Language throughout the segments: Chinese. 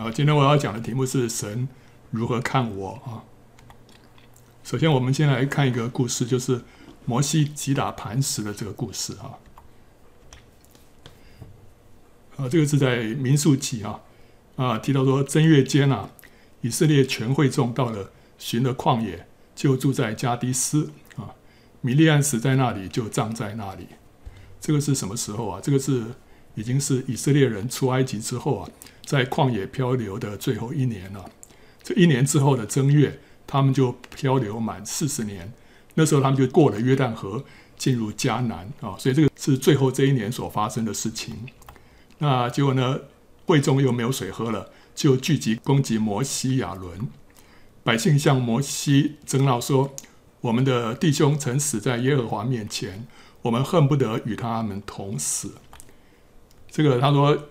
啊，今天我要讲的题目是神如何看我啊。首先，我们先来看一个故事，就是摩西击打磐石的这个故事啊。啊，这个是在民数记啊啊提到说，正月间啊，以色列全会众到了寻的旷野，就住在加低斯啊。米利暗死在那里，就葬在那里。这个是什么时候啊？这个是已经是以色列人出埃及之后啊。在旷野漂流的最后一年了，这一年之后的正月，他们就漂流满四十年。那时候他们就过了约旦河，进入迦南啊。所以这个是最后这一年所发生的事情。那结果呢，会众又没有水喝了，就聚集攻击摩西、亚伦。百姓向摩西争闹说：“我们的弟兄曾死在耶和华面前，我们恨不得与他们同死。”这个他说。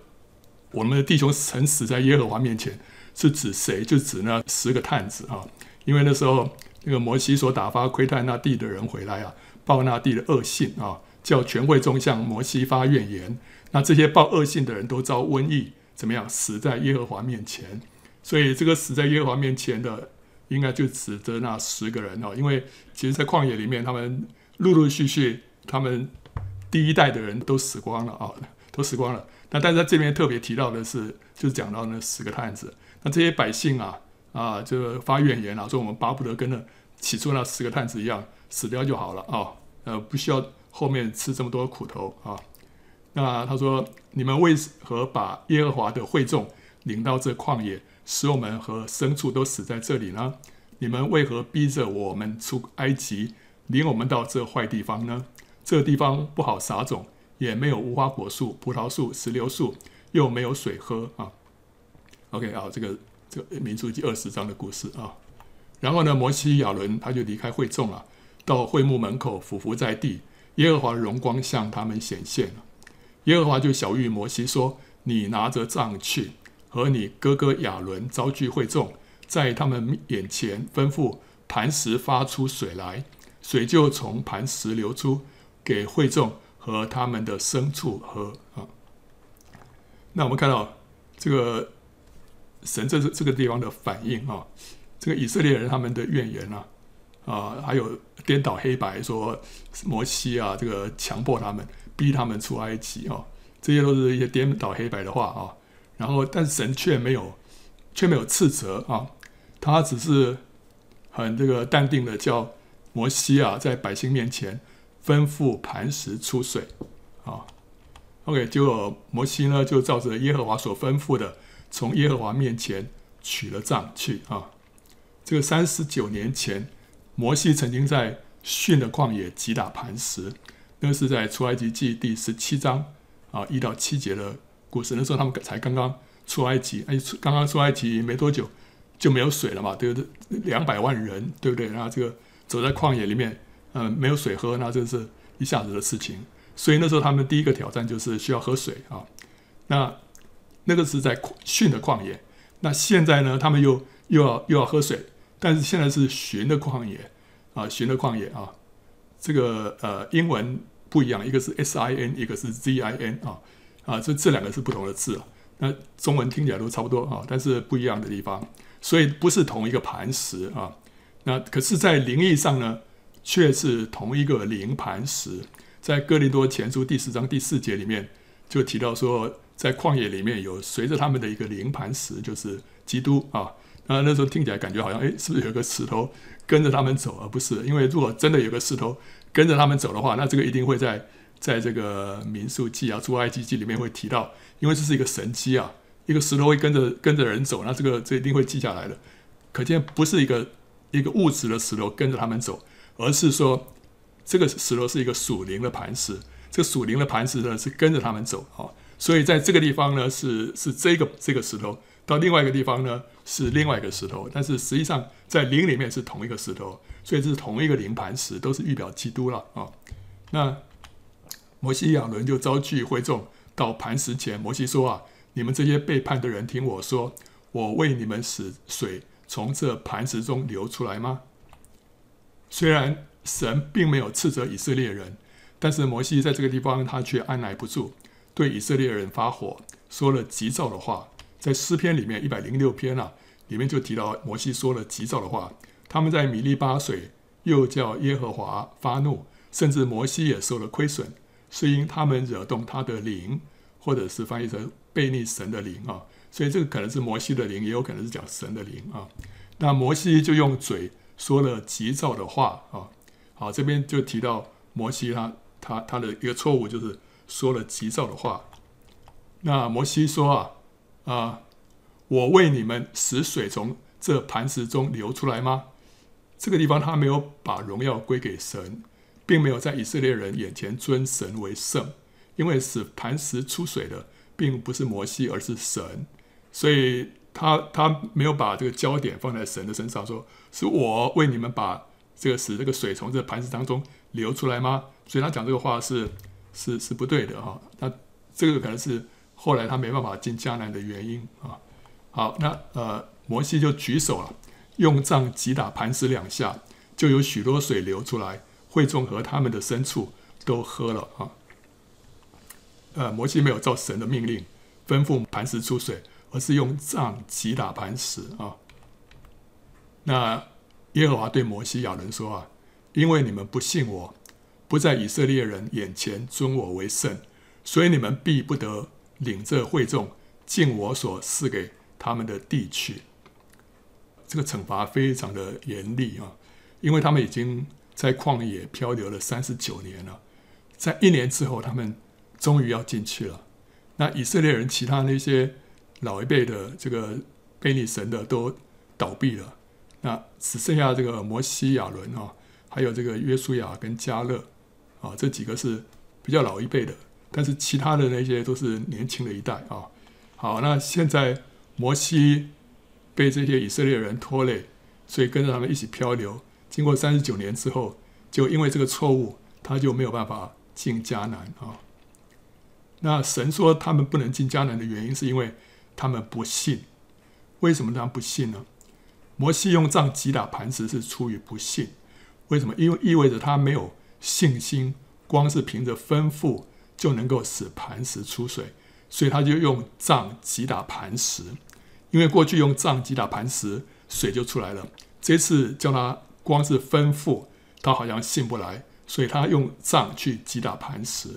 我们的弟兄曾死在耶和华面前，是指谁？就指那十个探子啊。因为那时候那个摩西所打发窥探那地的人回来啊，报那地的恶信啊，叫全会众向摩西发怨言。那这些报恶信的人都遭瘟疫，怎么样？死在耶和华面前。所以这个死在耶和华面前的，应该就指着那十个人哦。因为其实，在旷野里面，他们陆陆续续，他们第一代的人都死光了啊，都死光了。那但是在这边特别提到的是，就是讲到那十个探子，那这些百姓啊啊，就发怨言啊，说我们巴不得跟那起初那十个探子一样死掉就好了啊，呃，不需要后面吃这么多苦头啊。那他说：你们为何把耶和华的会众领到这旷野，使我们和牲畜都死在这里呢？你们为何逼着我们出埃及，领我们到这坏地方呢？这地方不好撒种。也没有无花果树、葡萄树、石榴树，又没有水喝啊。OK 啊，这个这个民数记二十章的故事啊。然后呢，摩西亚伦他就离开会众了，到会幕门口俯伏在地，耶和华的荣光向他们显现了。耶和华就晓谕摩西说：“你拿着杖去，和你哥哥亚伦招聚会众，在他们眼前吩咐磐石发出水来，水就从磐石流出，给会众。”和他们的牲畜喝啊，那我们看到这个神这这个地方的反应啊，这个以色列人他们的怨言啊，啊，还有颠倒黑白说摩西啊，这个强迫他们，逼他们出埃及啊，这些都是一些颠倒黑白的话啊。然后，但神却没有，却没有斥责啊，他只是很这个淡定的叫摩西啊，在百姓面前。吩咐磐石出水，啊，OK，结果摩西呢就照着耶和华所吩咐的，从耶和华面前取了杖去啊。这个三十九年前，摩西曾经在逊的旷野击打磐石，那是在出埃及记第十七章啊一到七节的故事。那时候他们才刚刚出埃及，哎，刚刚出埃及没多久就没有水了嘛，对不对？两百万人，对不对？然后这个走在旷野里面。嗯，没有水喝，那这是一下子的事情。所以那时候他们第一个挑战就是需要喝水啊。那那个是在训的旷野。那现在呢，他们又又要又要喝水，但是现在是寻的旷野啊，寻的旷野啊。这个呃英文不一样，一个是 S I N，一个是 Z I N 啊啊，这这两个是不同的字啊。那中文听起来都差不多啊，但是不一样的地方，所以不是同一个磐石啊。那可是，在灵意上呢，却是同一个灵磐石，在哥林多前书第十章第四节里面就提到说，在旷野里面有随着他们的一个灵磐石，就是基督啊。那那时候听起来感觉好像，哎，是不是有个石头跟着他们走？而不是，因为如果真的有个石头跟着他们走的话，那这个一定会在在这个民宿记啊、出埃及记里面会提到，因为这是一个神迹啊，一个石头会跟着跟着人走，那这个这一定会记下来的。可见不是一个一个物质的石头跟着他们走。而是说，这个石头是一个属灵的磐石，这个属灵的磐石呢是跟着他们走啊，所以在这个地方呢是是这个这个石头，到另外一个地方呢是另外一个石头，但是实际上在灵里面是同一个石头，所以这是同一个灵磐石，都是预表基督了啊。那摩西亚伦就召聚会众到磐石前，摩西说啊，你们这些背叛的人，听我说，我为你们使水从这磐石中流出来吗？虽然神并没有斥责以色列人，但是摩西在这个地方他却按捺不住，对以色列人发火，说了急躁的话，在诗篇里面一百零六篇啊，里面就提到摩西说了急躁的话。他们在米利巴水，又叫耶和华发怒，甚至摩西也受了亏损，是因他们惹动他的灵，或者是翻译成悖逆神的灵啊。所以这个可能是摩西的灵，也有可能是讲神的灵啊。那摩西就用嘴说了急躁的话啊。好，这边就提到摩西他他他的一个错误，就是说了急躁的话。那摩西说啊啊，我为你们使水从这磐石中流出来吗？这个地方他没有把荣耀归给神，并没有在以色列人眼前尊神为圣，因为使磐石出水的并不是摩西，而是神，所以他他没有把这个焦点放在神的身上，说是我为你们把这个使这个水从这磐石当中流出来吗？所以他讲这个话是是是不对的哈。那这个可能是后来他没办法进迦南的原因啊。好，那呃摩西就举手了。用杖击打磐石两下，就有许多水流出来，会众和他们的牲畜都喝了啊。呃，摩西没有照神的命令吩咐磐石出水，而是用杖击打磐石啊。那耶和华对摩西亚人说啊，因为你们不信我，不在以色列人眼前尊我为圣，所以你们必不得领这会众进我所赐给他们的地去。这个惩罚非常的严厉啊，因为他们已经在旷野漂流了三十九年了，在一年之后，他们终于要进去了。那以色列人其他那些老一辈的这个悖逆神的都倒闭了，那只剩下这个摩西、亚伦啊，还有这个约书亚跟加勒啊，这几个是比较老一辈的，但是其他的那些都是年轻的一代啊。好，那现在摩西。被这些以色列人拖累，所以跟着他们一起漂流。经过三十九年之后，就因为这个错误，他就没有办法进迦南啊。那神说他们不能进迦南的原因，是因为他们不信。为什么他们不信呢？摩西用杖击打磐石是出于不信。为什么？因为意味着他没有信心，光是凭着吩咐就能够使磐石出水，所以他就用杖击打磐石。因为过去用杖击打磐石，水就出来了。这次叫他光是吩咐，他好像信不来，所以他用杖去击打磐石。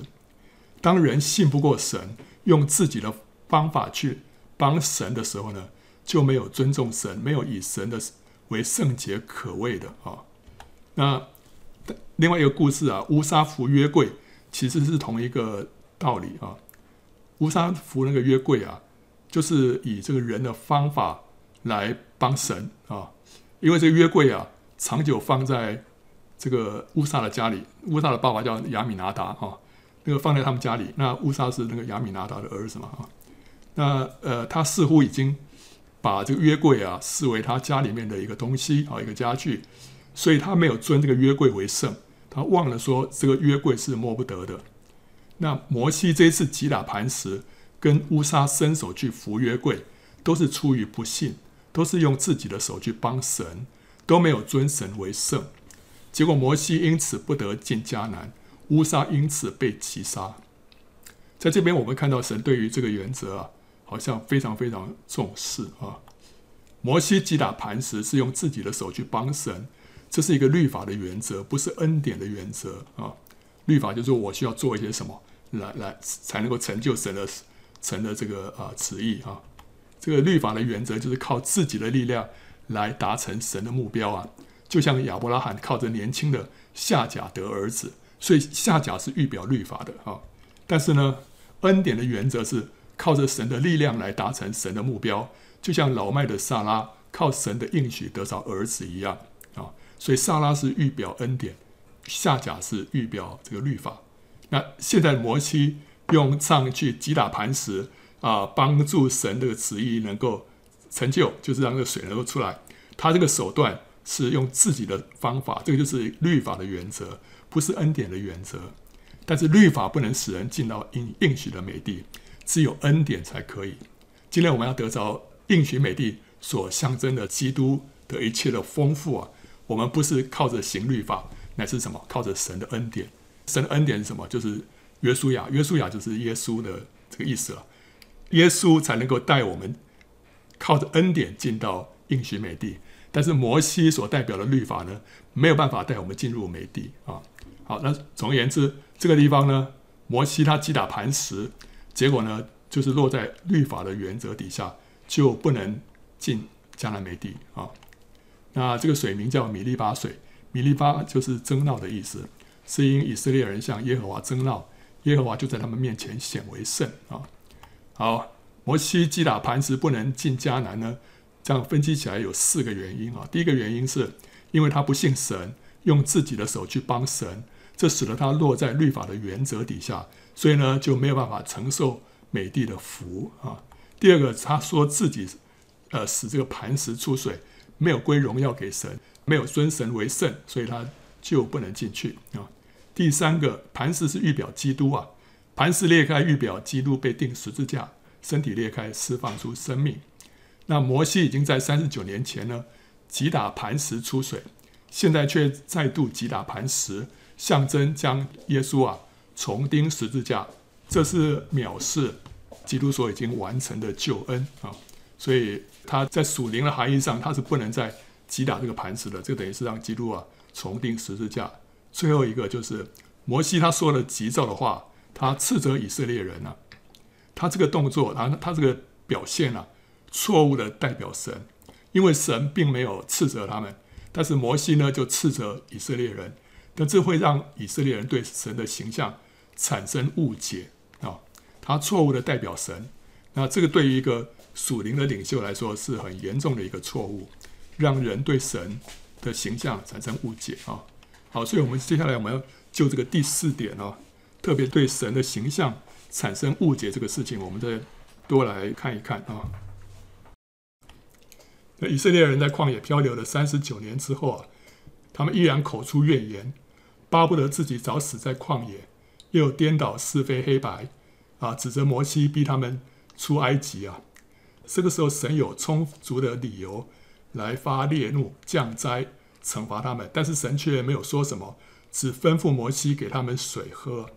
当人信不过神，用自己的方法去帮神的时候呢，就没有尊重神，没有以神的为圣洁可畏的啊。那另外一个故事啊，乌沙福约柜其实是同一个道理啊。乌沙福那个约柜啊。就是以这个人的方法来帮神啊，因为这个约柜啊，长久放在这个乌撒的家里。乌撒的爸爸叫亚米拿达啊，那个放在他们家里。那乌撒是那个亚米拿达的儿子嘛啊。那呃，他似乎已经把这个约柜啊视为他家里面的一个东西啊，一个家具，所以他没有尊这个约柜为圣，他忘了说这个约柜是摸不得的。那摩西这一次击打磐石。跟乌沙伸手去扶约柜，都是出于不信，都是用自己的手去帮神，都没有尊神为圣。结果摩西因此不得进迦南，乌沙因此被击杀。在这边我们看到神对于这个原则啊，好像非常非常重视啊。摩西击打磐石是用自己的手去帮神，这是一个律法的原则，不是恩典的原则啊。律法就是我需要做一些什么来来才能够成就神的。成的这个啊旨意啊，这个律法的原则就是靠自己的力量来达成神的目标啊。就像亚伯拉罕靠着年轻的夏甲得儿子，所以夏甲是预表律法的啊。但是呢，恩典的原则是靠着神的力量来达成神的目标，就像老迈的撒拉靠神的应许得着儿子一样啊。所以撒拉是预表恩典，夏甲是预表这个律法。那现在摩西。用上去击打磐石啊，帮助神这个旨意能够成就，就是让这个水能够出来。他这个手段是用自己的方法，这个就是律法的原则，不是恩典的原则。但是律法不能使人进到应应许的美地，只有恩典才可以。今天我们要得着应许美地所象征的基督的一切的丰富啊，我们不是靠着行律法，乃是什么？靠着神的恩典。神的恩典是什么？就是。约书亚，约书亚就是耶稣的这个意思了。耶稣才能够带我们靠着恩典进到应许美地，但是摩西所代表的律法呢，没有办法带我们进入美地啊。好，那总而言之，这个地方呢，摩西他击打磐石，结果呢，就是落在律法的原则底下，就不能进迦南美地啊。那这个水名叫米利巴水，米利巴就是争闹的意思，是因以色列人向耶和华争闹，耶和华就在他们面前显为圣啊。好。摩西击打磐石不能进迦南呢？这样分析起来有四个原因啊。第一个原因是因为他不信神，用自己的手去帮神，这使得他落在律法的原则底下，所以呢就没有办法承受美帝的福啊。第二个，他说自己呃使这个磐石出水，没有归荣耀给神，没有尊神为圣，所以他就不能进去啊。第三个，磐石是预表基督啊，磐石裂开预表基督被钉十字架。身体裂开，释放出生命。那摩西已经在三十九年前呢，击打磐石出水，现在却再度击打磐石，象征将耶稣啊重钉十字架。这是藐视基督所已经完成的救恩啊！所以他在属灵的含义上，他是不能再击打这个磐石的。这等于是让基督啊重钉十字架。最后一个就是摩西他说了急躁的话，他斥责以色列人呢、啊。他这个动作，他他这个表现啊，错误的代表神，因为神并没有斥责他们，但是摩西呢就斥责以色列人，那这会让以色列人对神的形象产生误解啊。他错误的代表神，那这个对于一个属灵的领袖来说是很严重的一个错误，让人对神的形象产生误解啊。好，所以我们接下来我们要就这个第四点啊，特别对神的形象。产生误解这个事情，我们再多来看一看啊。那以色列人在旷野漂流了三十九年之后啊，他们依然口出怨言，巴不得自己早死在旷野，又颠倒是非黑白啊，指责摩西逼他们出埃及啊。这个时候，神有充足的理由来发烈怒降灾惩罚他们，但是神却没有说什么，只吩咐摩西给他们水喝。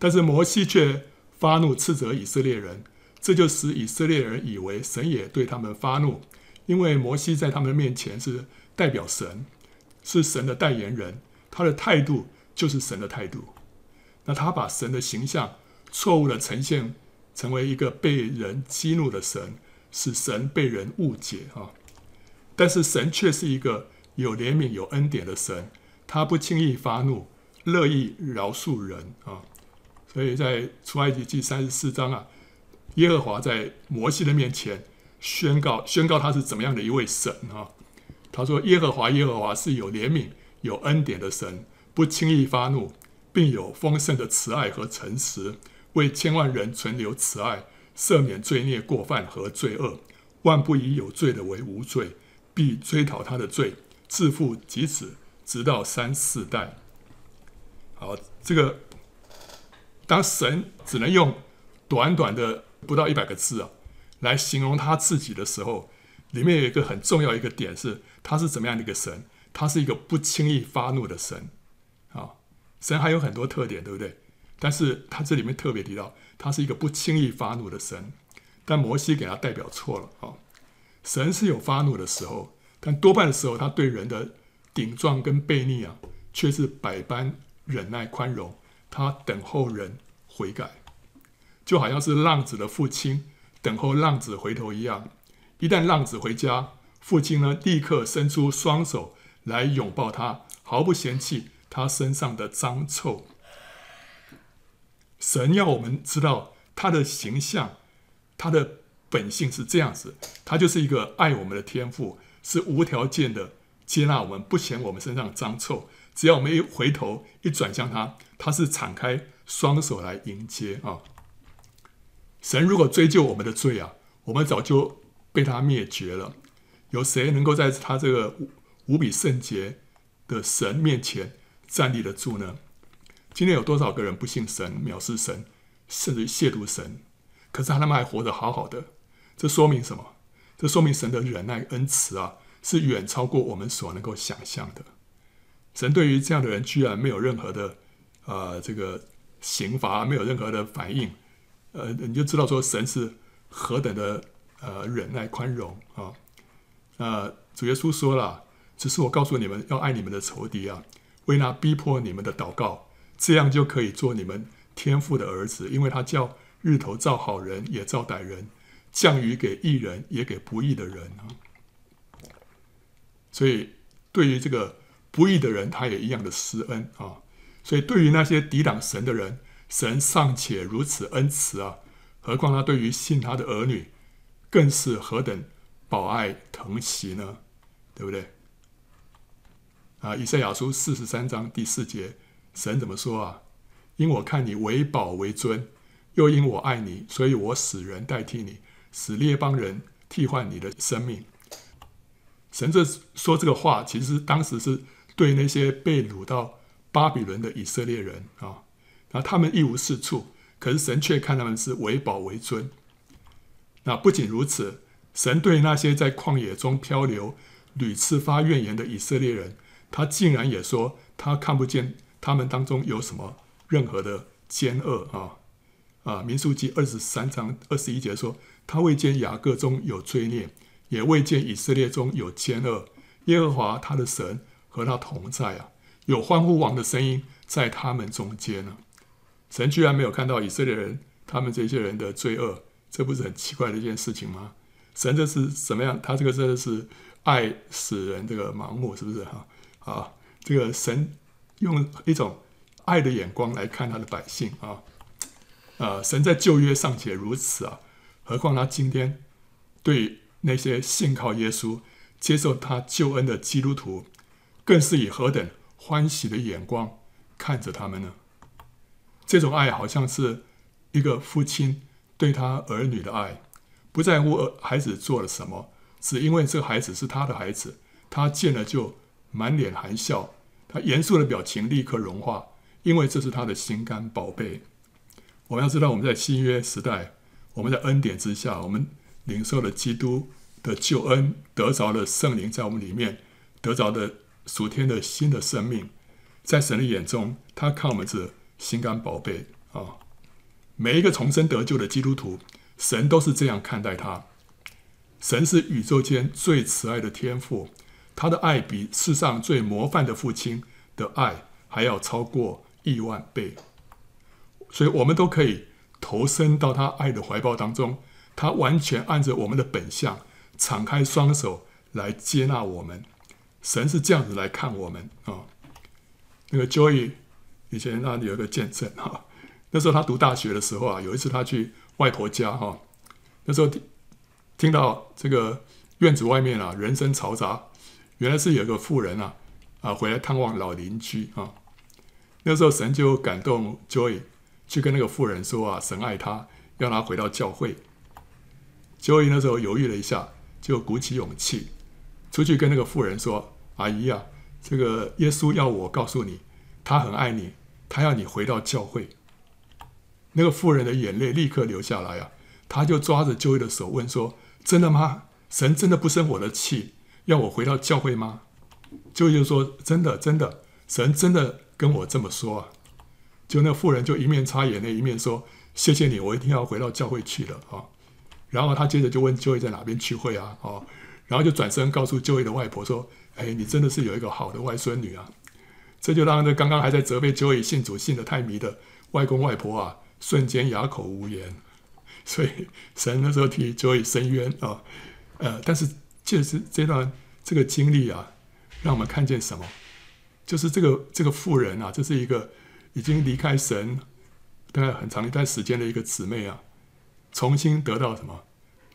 但是摩西却发怒斥责以色列人，这就使以色列人以为神也对他们发怒，因为摩西在他们面前是代表神，是神的代言人，他的态度就是神的态度。那他把神的形象错误的呈现成为一个被人激怒的神，使神被人误解啊。但是神却是一个有怜悯、有恩典的神，他不轻易发怒，乐意饶恕人啊。所以在出埃及记三十四章啊，耶和华在摩西的面前宣告，宣告他是怎么样的一位神啊？他说：“耶和华，耶和华是有怜悯、有恩典的神，不轻易发怒，并有丰盛的慈爱和诚实，为千万人存留慈爱，赦免罪孽、过犯和罪恶，万不以有罪的为无罪，必追讨他的罪，自父及子，直到三四代。”好，这个。当神只能用短短的不到一百个字啊，来形容他自己的时候，里面有一个很重要一个点是，他是怎么样的一个神？他是一个不轻易发怒的神啊。神还有很多特点，对不对？但是他这里面特别提到，他是一个不轻易发怒的神。但摩西给他代表错了啊。神是有发怒的时候，但多半的时候，他对人的顶撞跟悖逆啊，却是百般忍耐宽容。他等候人悔改，就好像是浪子的父亲等候浪子回头一样。一旦浪子回家，父亲呢，立刻伸出双手来拥抱他，毫不嫌弃他身上的脏臭。神要我们知道他的形象，他的本性是这样子，他就是一个爱我们的天赋，是无条件的接纳我们，不嫌我们身上脏臭。只要我们一回头，一转向他，他是敞开双手来迎接啊！神如果追究我们的罪啊，我们早就被他灭绝了。有谁能够在他这个无比圣洁的神面前站立得住呢？今天有多少个人不信神、藐视神，甚至亵渎神？可是他们还活得好好的，这说明什么？这说明神的忍耐恩慈啊，是远超过我们所能够想象的。神对于这样的人，居然没有任何的，呃，这个刑罚，没有任何的反应，呃，你就知道说神是何等的呃忍耐宽容啊。呃，主耶稣说了，只是我告诉你们要爱你们的仇敌啊，为那逼迫你们的祷告，这样就可以做你们天父的儿子，因为他叫日头照好人也照歹人，降雨给义人也给不义的人啊。所以对于这个不义的人，他也一样的施恩啊。所以对于那些抵挡神的人，神尚且如此恩慈啊，何况他对于信他的儿女，更是何等宝爱疼惜呢？对不对？啊，以赛亚书四十三章第四节，神怎么说啊？因我看你为宝为尊，又因我爱你，所以我使人代替你，使列邦人替换你的生命。神这说这个话，其实当时是对那些被掳到巴比伦的以色列人啊。那他们一无是处，可是神却看他们是为宝为尊。那不仅如此，神对那些在旷野中漂流、屡次发怨言的以色列人，他竟然也说，他看不见他们当中有什么任何的奸恶啊啊！民数记二十三章二十一节说，他未见雅各中有罪孽，也未见以色列中有奸恶。耶和华他的神和他同在啊，有欢呼王的声音在他们中间呢。神居然没有看到以色列人他们这些人的罪恶，这不是很奇怪的一件事情吗？神这是怎么样？他这个真的是爱使人这个盲目，是不是哈？啊，这个神用一种爱的眼光来看他的百姓啊，啊，神在旧约尚且如此啊，何况他今天对那些信靠耶稣、接受他救恩的基督徒，更是以何等欢喜的眼光看着他们呢？这种爱好像是一个父亲对他儿女的爱，不在乎孩子做了什么，只因为这孩子是他的孩子，他见了就满脸含笑，他严肃的表情立刻融化，因为这是他的心肝宝贝。我们要知道，我们在新约时代，我们在恩典之下，我们领受了基督的救恩，得着了圣灵在我们里面，得着的属天的新的生命，在神的眼中，他看我们是。心肝宝贝啊！每一个重生得救的基督徒，神都是这样看待他。神是宇宙间最慈爱的天父，他的爱比世上最模范的父亲的爱还要超过亿万倍。所以，我们都可以投身到他爱的怀抱当中。他完全按着我们的本相，敞开双手来接纳我们。神是这样子来看我们啊！那个 Joy。以前那里有一个见证哈，那时候他读大学的时候啊，有一次他去外婆家哈，那时候听听到这个院子外面啊人声嘈杂，原来是有个妇人啊啊回来探望老邻居啊，那时候神就感动 Joy 去跟那个妇人说啊，神爱他，要他回到教会。Joy 那时候犹豫了一下，就鼓起勇气出去跟那个妇人说：“阿姨啊，这个耶稣要我告诉你，他很爱你。”他要你回到教会，那个妇人的眼泪立刻流下来啊！他就抓着 Joy 的手问说：“真的吗？神真的不生我的气，要我回到教会吗？”Joy 就说：“真的，真的，神真的跟我这么说啊！”就那妇人就一面擦眼泪，一面说：“谢谢你，我一定要回到教会去了啊！”然后他接着就问舅爷在哪边聚会啊？哦，然后就转身告诉舅爷的外婆说：“哎，你真的是有一个好的外孙女啊！”这就让那刚刚还在责备 Joy 信主信得太迷的外公外婆啊，瞬间哑口无言。所以神那时候替 Joy 伸冤啊，呃，但是就是这段这个经历啊，让我们看见什么？就是这个这个妇人啊，这是一个已经离开神大概很长一段时间的一个姊妹啊，重新得到什么？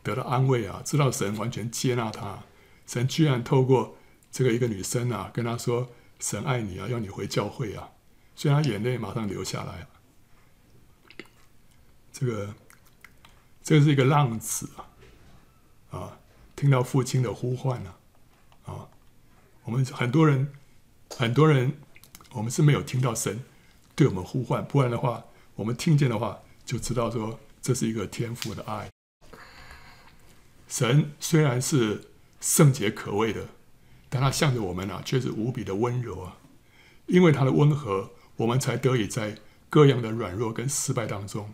得到安慰啊，知道神完全接纳她。神居然透过这个一个女生啊，跟她说。神爱你啊，要你回教会啊，所以她眼泪马上流下来。这个，这是一个浪子啊，啊，听到父亲的呼唤啊，啊，我们很多人，很多人，我们是没有听到神对我们呼唤，不然的话，我们听见的话，就知道说这是一个天父的爱。神虽然是圣洁可畏的。但他向着我们啊，却是无比的温柔啊！因为他的温和，我们才得以在各样的软弱跟失败当中，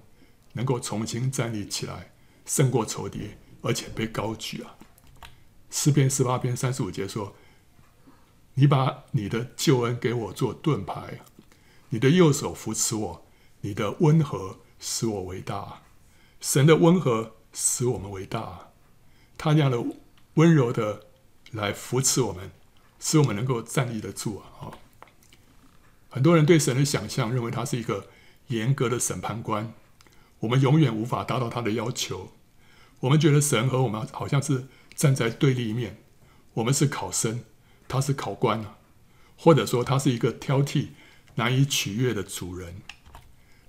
能够重新站立起来，胜过仇敌，而且被高举啊。诗篇十八篇三十五节说：“你把你的救恩给我做盾牌，你的右手扶持我，你的温和使我为大。”神的温和使我们为大，他这样的温柔的来扶持我们，使我们能够站立得住啊！很多人对神的想象认为他是一个严格的审判官，我们永远无法达到他的要求。我们觉得神和我们好像是站在对立面，我们是考生，他是考官啊，或者说他是一个挑剔、难以取悦的主人。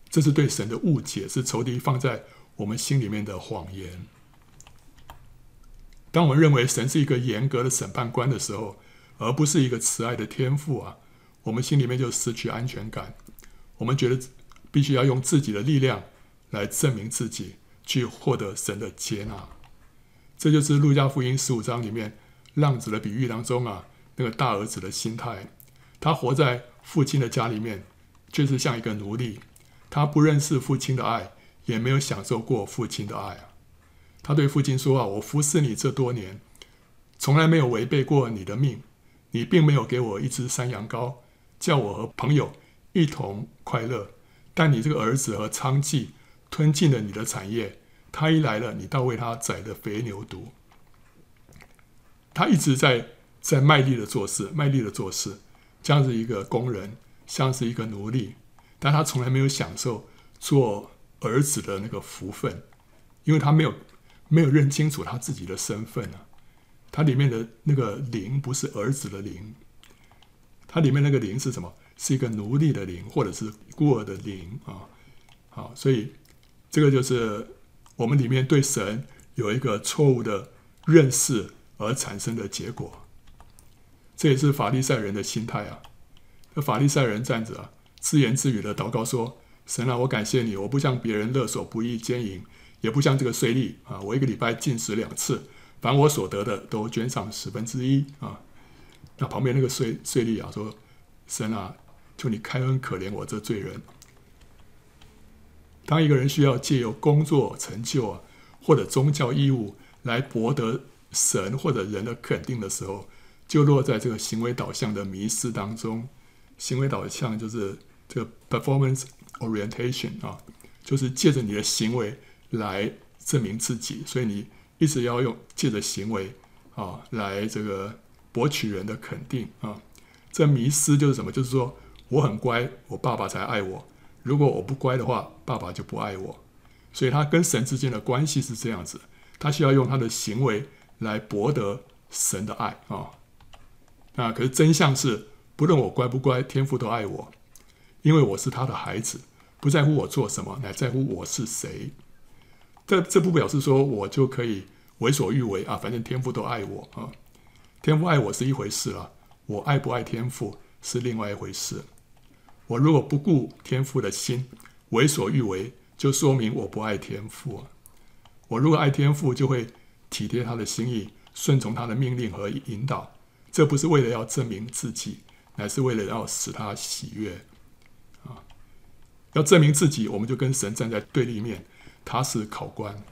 这是对神的误解，是仇敌放在我们心里面的谎言。当我们认为神是一个严格的审判官的时候，而不是一个慈爱的天父啊，我们心里面就失去安全感。我们觉得必须要用自己的力量来证明自己，去获得神的接纳。这就是路加福音十五章里面浪子的比喻当中啊，那个大儿子的心态。他活在父亲的家里面，就是像一个奴隶，他不认识父亲的爱。也没有享受过父亲的爱啊！他对父亲说：“啊，我服侍你这多年，从来没有违背过你的命。你并没有给我一只山羊羔，叫我和朋友一同快乐。但你这个儿子和娼妓吞尽了你的产业。他一来了，你倒为他宰的肥牛犊。他一直在在卖力的做事，卖力的做事，像是一个工人，像是一个奴隶，但他从来没有享受做。”儿子的那个福分，因为他没有没有认清楚他自己的身份啊，他里面的那个灵不是儿子的灵，他里面那个灵是什么？是一个奴隶的灵，或者是孤儿的灵啊。好，所以这个就是我们里面对神有一个错误的认识而产生的结果。这也是法利赛人的心态啊。那法利赛人站着啊，自言自语的祷告说。神啊，我感谢你，我不像别人勒索不义奸淫，也不像这个税吏啊，我一个礼拜禁食两次，凡我所得的都捐上十分之一啊。那旁边那个税税吏啊说：“神啊，求你开恩可怜我这罪人。”当一个人需要借由工作成就啊，或者宗教义务来博得神或者人的肯定的时候，就落在这个行为导向的迷失当中。行为导向就是这个 performance。Orientation 啊，就是借着你的行为来证明自己，所以你一直要用借着行为啊来这个博取人的肯定啊。这迷失就是什么？就是说我很乖，我爸爸才爱我；如果我不乖的话，爸爸就不爱我。所以他跟神之间的关系是这样子，他需要用他的行为来博得神的爱啊。那可是真相是，不论我乖不乖，天父都爱我，因为我是他的孩子。不在乎我做什么，乃在乎我是谁。这这不表示说我就可以为所欲为啊！反正天父都爱我啊，天父爱我是一回事啊，我爱不爱天父是另外一回事。我如果不顾天父的心，为所欲为，就说明我不爱天父。我如果爱天父，就会体贴他的心意，顺从他的命令和引导。这不是为了要证明自己，乃是为了要使他喜悦啊。要证明自己，我们就跟神站在对立面，他是考官。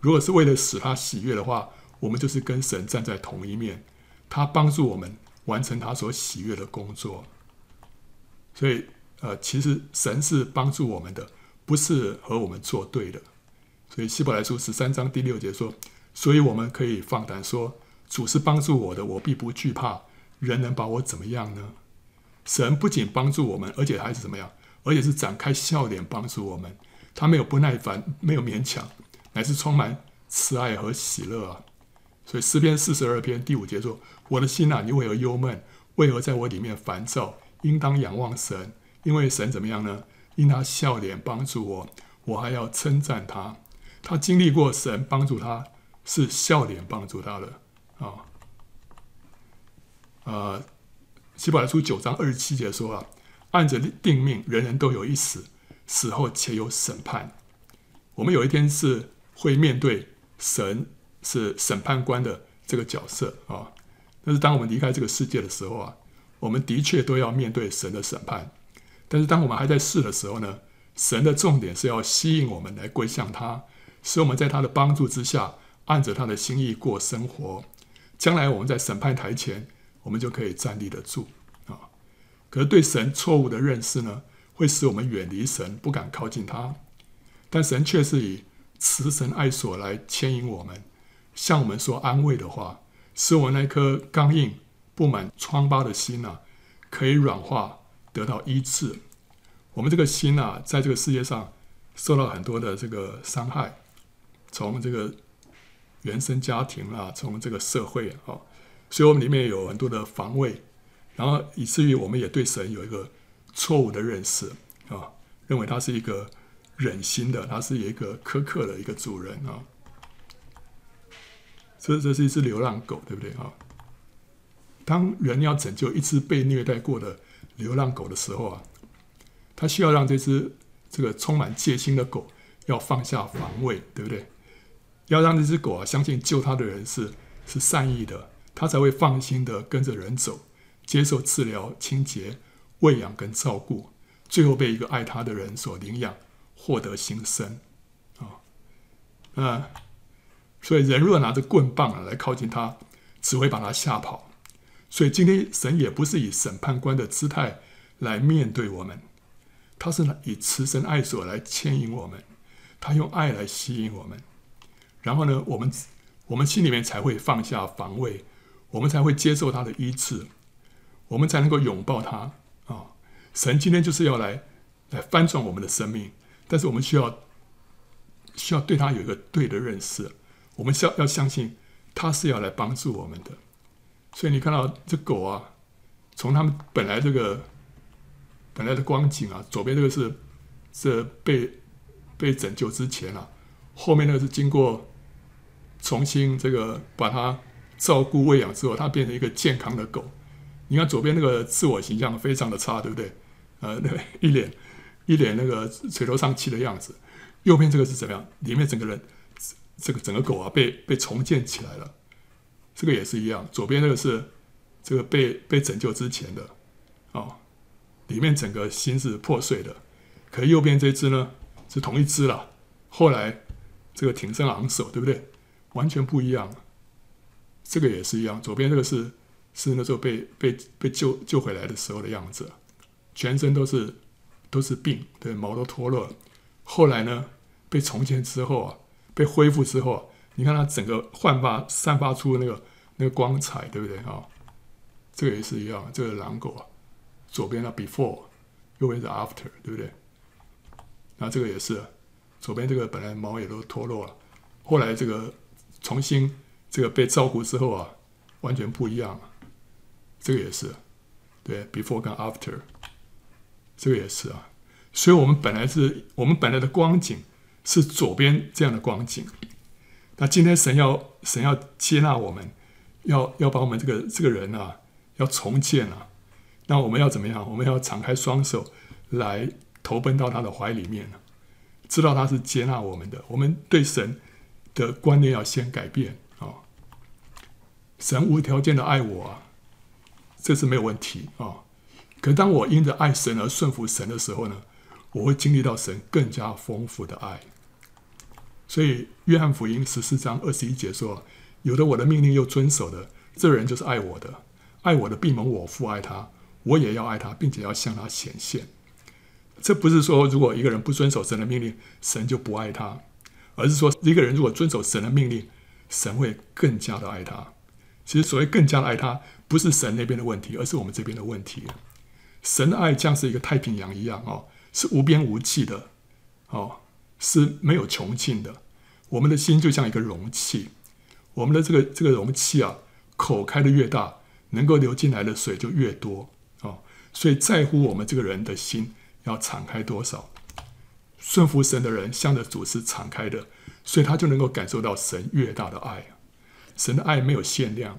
如果是为了使他喜悦的话，我们就是跟神站在同一面，他帮助我们完成他所喜悦的工作。所以，呃，其实神是帮助我们的，不是和我们作对的。所以希伯来书十三章第六节说：“所以我们可以放胆说，主是帮助我的，我必不惧怕。人能把我怎么样呢？”神不仅帮助我们，而且还是怎么样？而且是展开笑脸帮助我们，他没有不耐烦，没有勉强，乃是充满慈爱和喜乐啊！所以诗篇四十二篇第五节说：“我的心啊，你为何忧闷？为何在我里面烦躁？应当仰望神，因为神怎么样呢？因他笑脸帮助我，我还要称赞他。他经历过神帮助他，是笑脸帮助他的啊！呃，希伯来书九章二十七节说啊。”按着定命，人人都有一死，死后且有审判。我们有一天是会面对神是审判官的这个角色啊。但是当我们离开这个世界的时候啊，我们的确都要面对神的审判。但是当我们还在世的时候呢，神的重点是要吸引我们来归向他，使我们在他的帮助之下按着他的心意过生活，将来我们在审判台前，我们就可以站立得住啊。可是对神错误的认识呢，会使我们远离神，不敢靠近他。但神却是以慈神爱所来牵引我们，向我们说安慰的话，使我们那颗刚硬、布满疮疤的心啊，可以软化，得到医治。我们这个心啊，在这个世界上受到很多的这个伤害，从这个原生家庭啊，从这个社会啊，所以我们里面有很多的防卫，然后以至于我们也对神有一个错误的认识啊，认为他是一个。忍心的，他是一个苛刻的一个主人啊。这这是一只流浪狗，对不对啊？当人要拯救一只被虐待过的流浪狗的时候啊，他需要让这只这个充满戒心的狗要放下防卫，对不对？要让这只狗啊相信救它的人是是善意的，他才会放心的跟着人走，接受治疗、清洁、喂养跟照顾，最后被一个爱他的人所领养。获得新生，啊，嗯，所以人若拿着棍棒来靠近他，只会把他吓跑。所以今天神也不是以审判官的姿态来面对我们，他是以慈神爱所来牵引我们，他用爱来吸引我们。然后呢，我们我们心里面才会放下防卫，我们才会接受他的医治，我们才能够拥抱他啊！神今天就是要来来翻转我们的生命。但是我们需要需要对他有一个对的认识，我们需要要相信他是要来帮助我们的。所以你看到这狗啊，从他们本来这个本来的光景啊，左边这个是是被被拯救之前啊，后面那个是经过重新这个把它照顾喂养之后，它变成一个健康的狗。你看左边那个自我形象非常的差，对不对？呃，对，一脸。一脸那个垂头丧气的样子，右边这个是怎么样？里面整个人，这个整个狗啊被被重建起来了，这个也是一样。左边那个是这个被被拯救之前的，哦，里面整个心是破碎的。可右边这只呢是同一只了，后来这个挺身昂首，对不对？完全不一样。这个也是一样，左边这个是是那时候被被被救救回来的时候的样子，全身都是。都是病，对，毛都脱落。后来呢，被重建之后啊，被恢复之后啊，你看它整个焕发、散发出那个那个光彩，对不对啊？这个也是一样，这个狼狗啊，左边的 before，右边是 after，对不对？那这个也是，左边这个本来毛也都脱落了，后来这个重新这个被照顾之后啊，完全不一样了。这个也是，对，before 跟 after。这个也是啊，所以我们本来是我们本来的光景是左边这样的光景，那今天神要神要接纳我们，要要把我们这个这个人啊要重建啊，那我们要怎么样？我们要敞开双手来投奔到他的怀里面，知道他是接纳我们的。我们对神的观念要先改变啊，神无条件的爱我啊，这是没有问题啊。可当我因着爱神而顺服神的时候呢，我会经历到神更加丰富的爱。所以约翰福音十四章二十一节说：“有的我的命令又遵守的，这人就是爱我的。爱我的必蒙我父爱他，我也要爱他，并且要向他显现。”这不是说如果一个人不遵守神的命令，神就不爱他，而是说一个人如果遵守神的命令，神会更加的爱他。其实所谓更加的爱他，不是神那边的问题，而是我们这边的问题。神的爱像是一个太平洋一样哦，是无边无际的，哦，是没有穷尽的。我们的心就像一个容器，我们的这个这个容器啊，口开得越大，能够流进来的水就越多哦。所以在乎我们这个人的心要敞开多少，顺服神的人向着主是敞开的，所以他就能够感受到神越大的爱。神的爱没有限量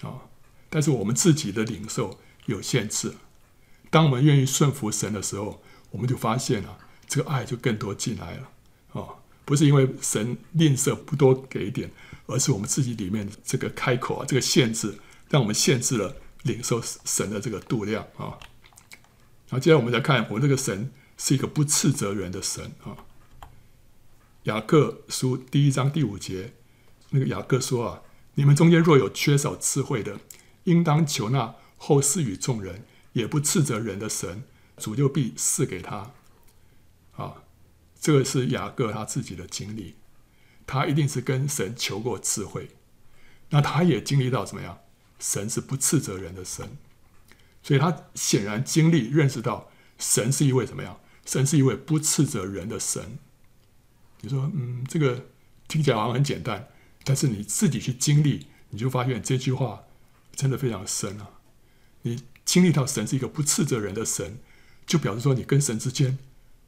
啊，但是我们自己的领受有限制。当我们愿意顺服神的时候，我们就发现了这个爱就更多进来了哦，不是因为神吝啬不多给一点，而是我们自己里面这个开口啊，这个限制，让我们限制了领受神的这个度量啊。然后接下来我们再看，我这个神是一个不斥责人的神啊。雅各书第一章第五节那个雅各说啊，你们中间若有缺少智慧的，应当求那后赐与众人，也不斥责人的神，主就必赐给他。这个是雅各他自己的经历，他一定是跟神求过智慧，那他也经历到怎么样？神是不斥责人的神，所以他显然经历认识到神是一位怎么样？神是一位不斥责人的神。你说，嗯，这个听起来好像很简单，但是你自己去经历，你就发现这句话真的非常深啊！你经历到神是一个不斥责人的神，就表示说你跟神之间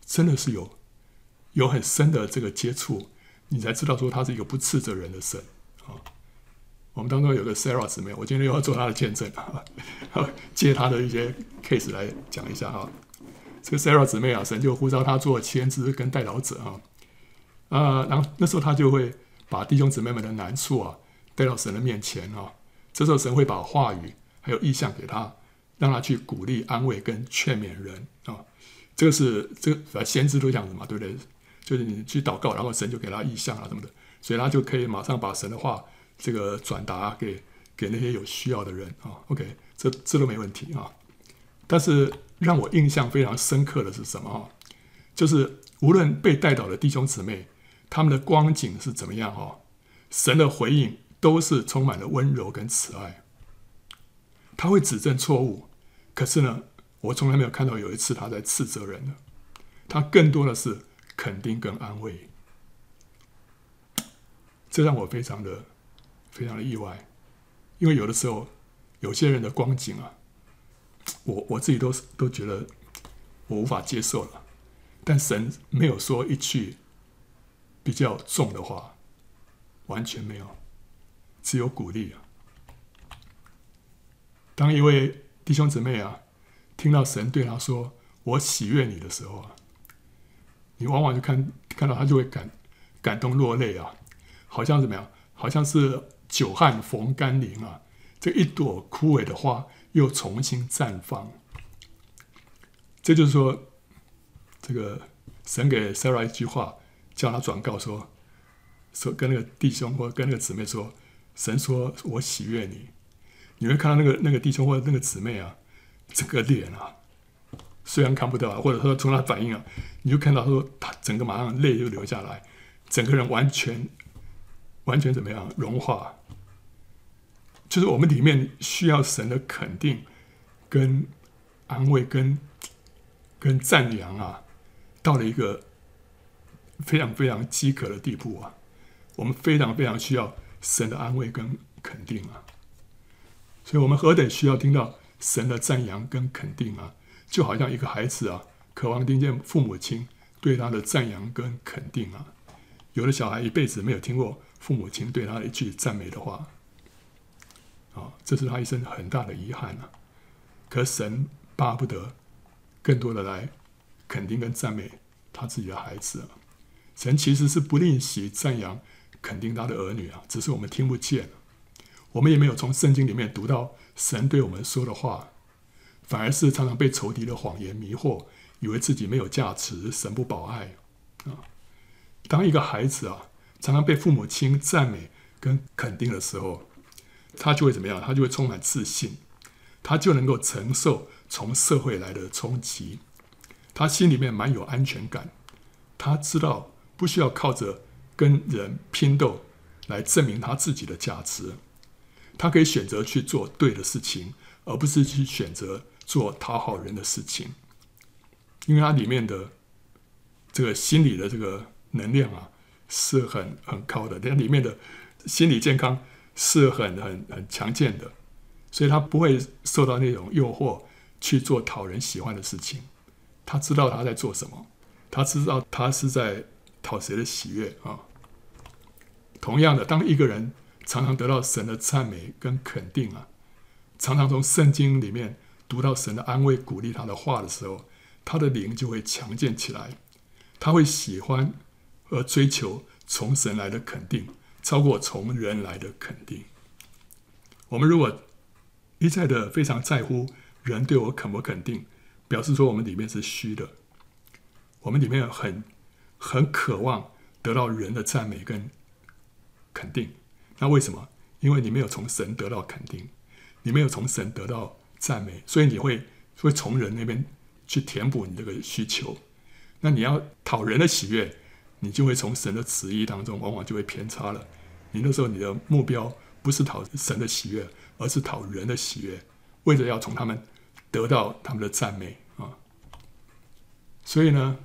真的是有有很深的这个接触，你才知道说他是一个不斥责人的神啊。我们当中有个 Sarah 姊妹，我今天又要做她的见证啊，借她的一些 case 来讲一下哈。这个 Sarah 姊妹啊，神就呼召她做先知跟代祷者啊。啊，然后那时候她就会把弟兄姊妹们的难处啊带到神的面前啊。这时候神会把话语还有意向给她，让她去鼓励、安慰跟劝勉人啊。这个是这个先知都这样子嘛，对不对？就是你去祷告，然后神就给他意象啊什么的，所以他就可以马上把神的话这个转达给给那些有需要的人啊。OK，这这都没问题啊。但是让我印象非常深刻的是什么啊？就是无论被带倒的弟兄姊妹。他们的光景是怎么样？哈，神的回应都是充满了温柔跟慈爱。他会指正错误，可是呢，我从来没有看到有一次他在斥责人的。他更多的是肯定跟安慰，这让我非常的非常的意外。因为有的时候，有些人的光景啊，我我自己都都觉得我无法接受了，但神没有说一句。比较重的话，完全没有，只有鼓励啊。当一位弟兄姊妹啊，听到神对他说“我喜悦你”的时候啊，你往往就看看到他就会感感动落泪啊，好像怎么样？好像是久旱逢甘霖啊，这一朵枯萎的花又重新绽放。这就是说，这个神给 Sarah 一句话。叫他转告说，说跟那个弟兄或跟那个姊妹说，神说我喜悦你。你会看到那个那个弟兄或那个姊妹啊，整个脸啊，虽然看不到，或者说从他反应啊，你就看到说他整个马上泪就流下来，整个人完全完全怎么样融化。就是我们里面需要神的肯定、跟安慰、跟跟赞扬啊，到了一个。非常非常饥渴的地步啊！我们非常非常需要神的安慰跟肯定啊！所以，我们何等需要听到神的赞扬跟肯定啊！就好像一个孩子啊，渴望听见父母亲对他的赞扬跟肯定啊！有的小孩一辈子没有听过父母亲对他一句赞美的话，啊，这是他一生很大的遗憾啊！可神巴不得更多的来肯定跟赞美他自己的孩子啊！神其实是不吝惜赞扬、肯定他的儿女啊，只是我们听不见，我们也没有从圣经里面读到神对我们说的话，反而是常常被仇敌的谎言迷惑，以为自己没有价值，神不保爱啊。当一个孩子啊，常常被父母亲赞美跟肯定的时候，他就会怎么样？他就会充满自信，他就能够承受从社会来的冲击，他心里面蛮有安全感，他知道。不需要靠着跟人拼斗来证明他自己的价值，他可以选择去做对的事情，而不是去选择做讨好人的事情，因为他里面的这个心理的这个能量啊是很很高的，他里面的心理健康是很很很强健的，所以他不会受到那种诱惑去做讨人喜欢的事情。他知道他在做什么，他知道他是在。讨谁的喜悦啊？同样的，当一个人常常得到神的赞美跟肯定啊，常常从圣经里面读到神的安慰、鼓励他的话的时候，他的灵就会强健起来。他会喜欢和追求从神来的肯定，超过从人来的肯定。我们如果一再的非常在乎人对我肯不肯定，表示说我们里面是虚的，我们里面很。很渴望得到人的赞美跟肯定，那为什么？因为你没有从神得到肯定，你没有从神得到赞美，所以你会会从人那边去填补你这个需求。那你要讨人的喜悦，你就会从神的旨意当中，往往就会偏差了。你那时候你的目标不是讨神的喜悦，而是讨人的喜悦，为了要从他们得到他们的赞美啊。所以呢，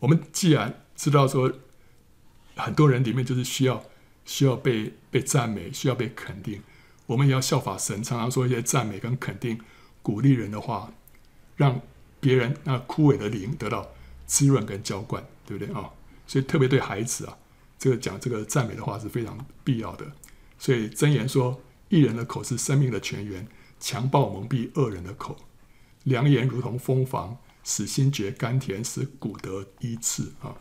我们既然知道说，很多人里面就是需要需要被被赞美，需要被肯定，我们也要效法神，常常说一些赞美跟肯定、鼓励人的话，让别人那枯萎的灵得到滋润跟浇灌，对不对啊？所以特别对孩子啊，这个讲这个赞美的话是非常必要的。所以箴言说：“一人的口是生命的泉源，强暴蒙蔽恶人的口。良言如同蜂房，使心觉甘甜，使骨得医治。”啊，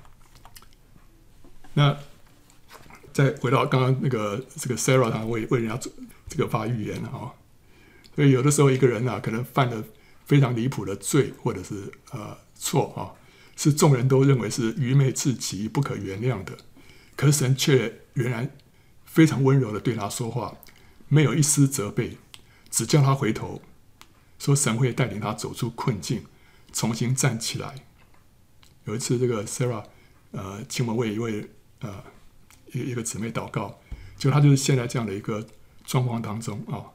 那再回到刚刚那个这个 Sarah，他为为人家做这个发预言啊。所以有的时候一个人啊，可能犯了非常离谱的罪，或者是呃错啊。是众人都认为是愚昧至极、不可原谅的，可是神却仍然非常温柔的对他说话，没有一丝责备，只叫他回头，说神会带领他走出困境，重新站起来。有一次，这个 Sarah 呃，请我为一位呃一一个姊妹祷告，就她就是现在这样的一个状况当中啊。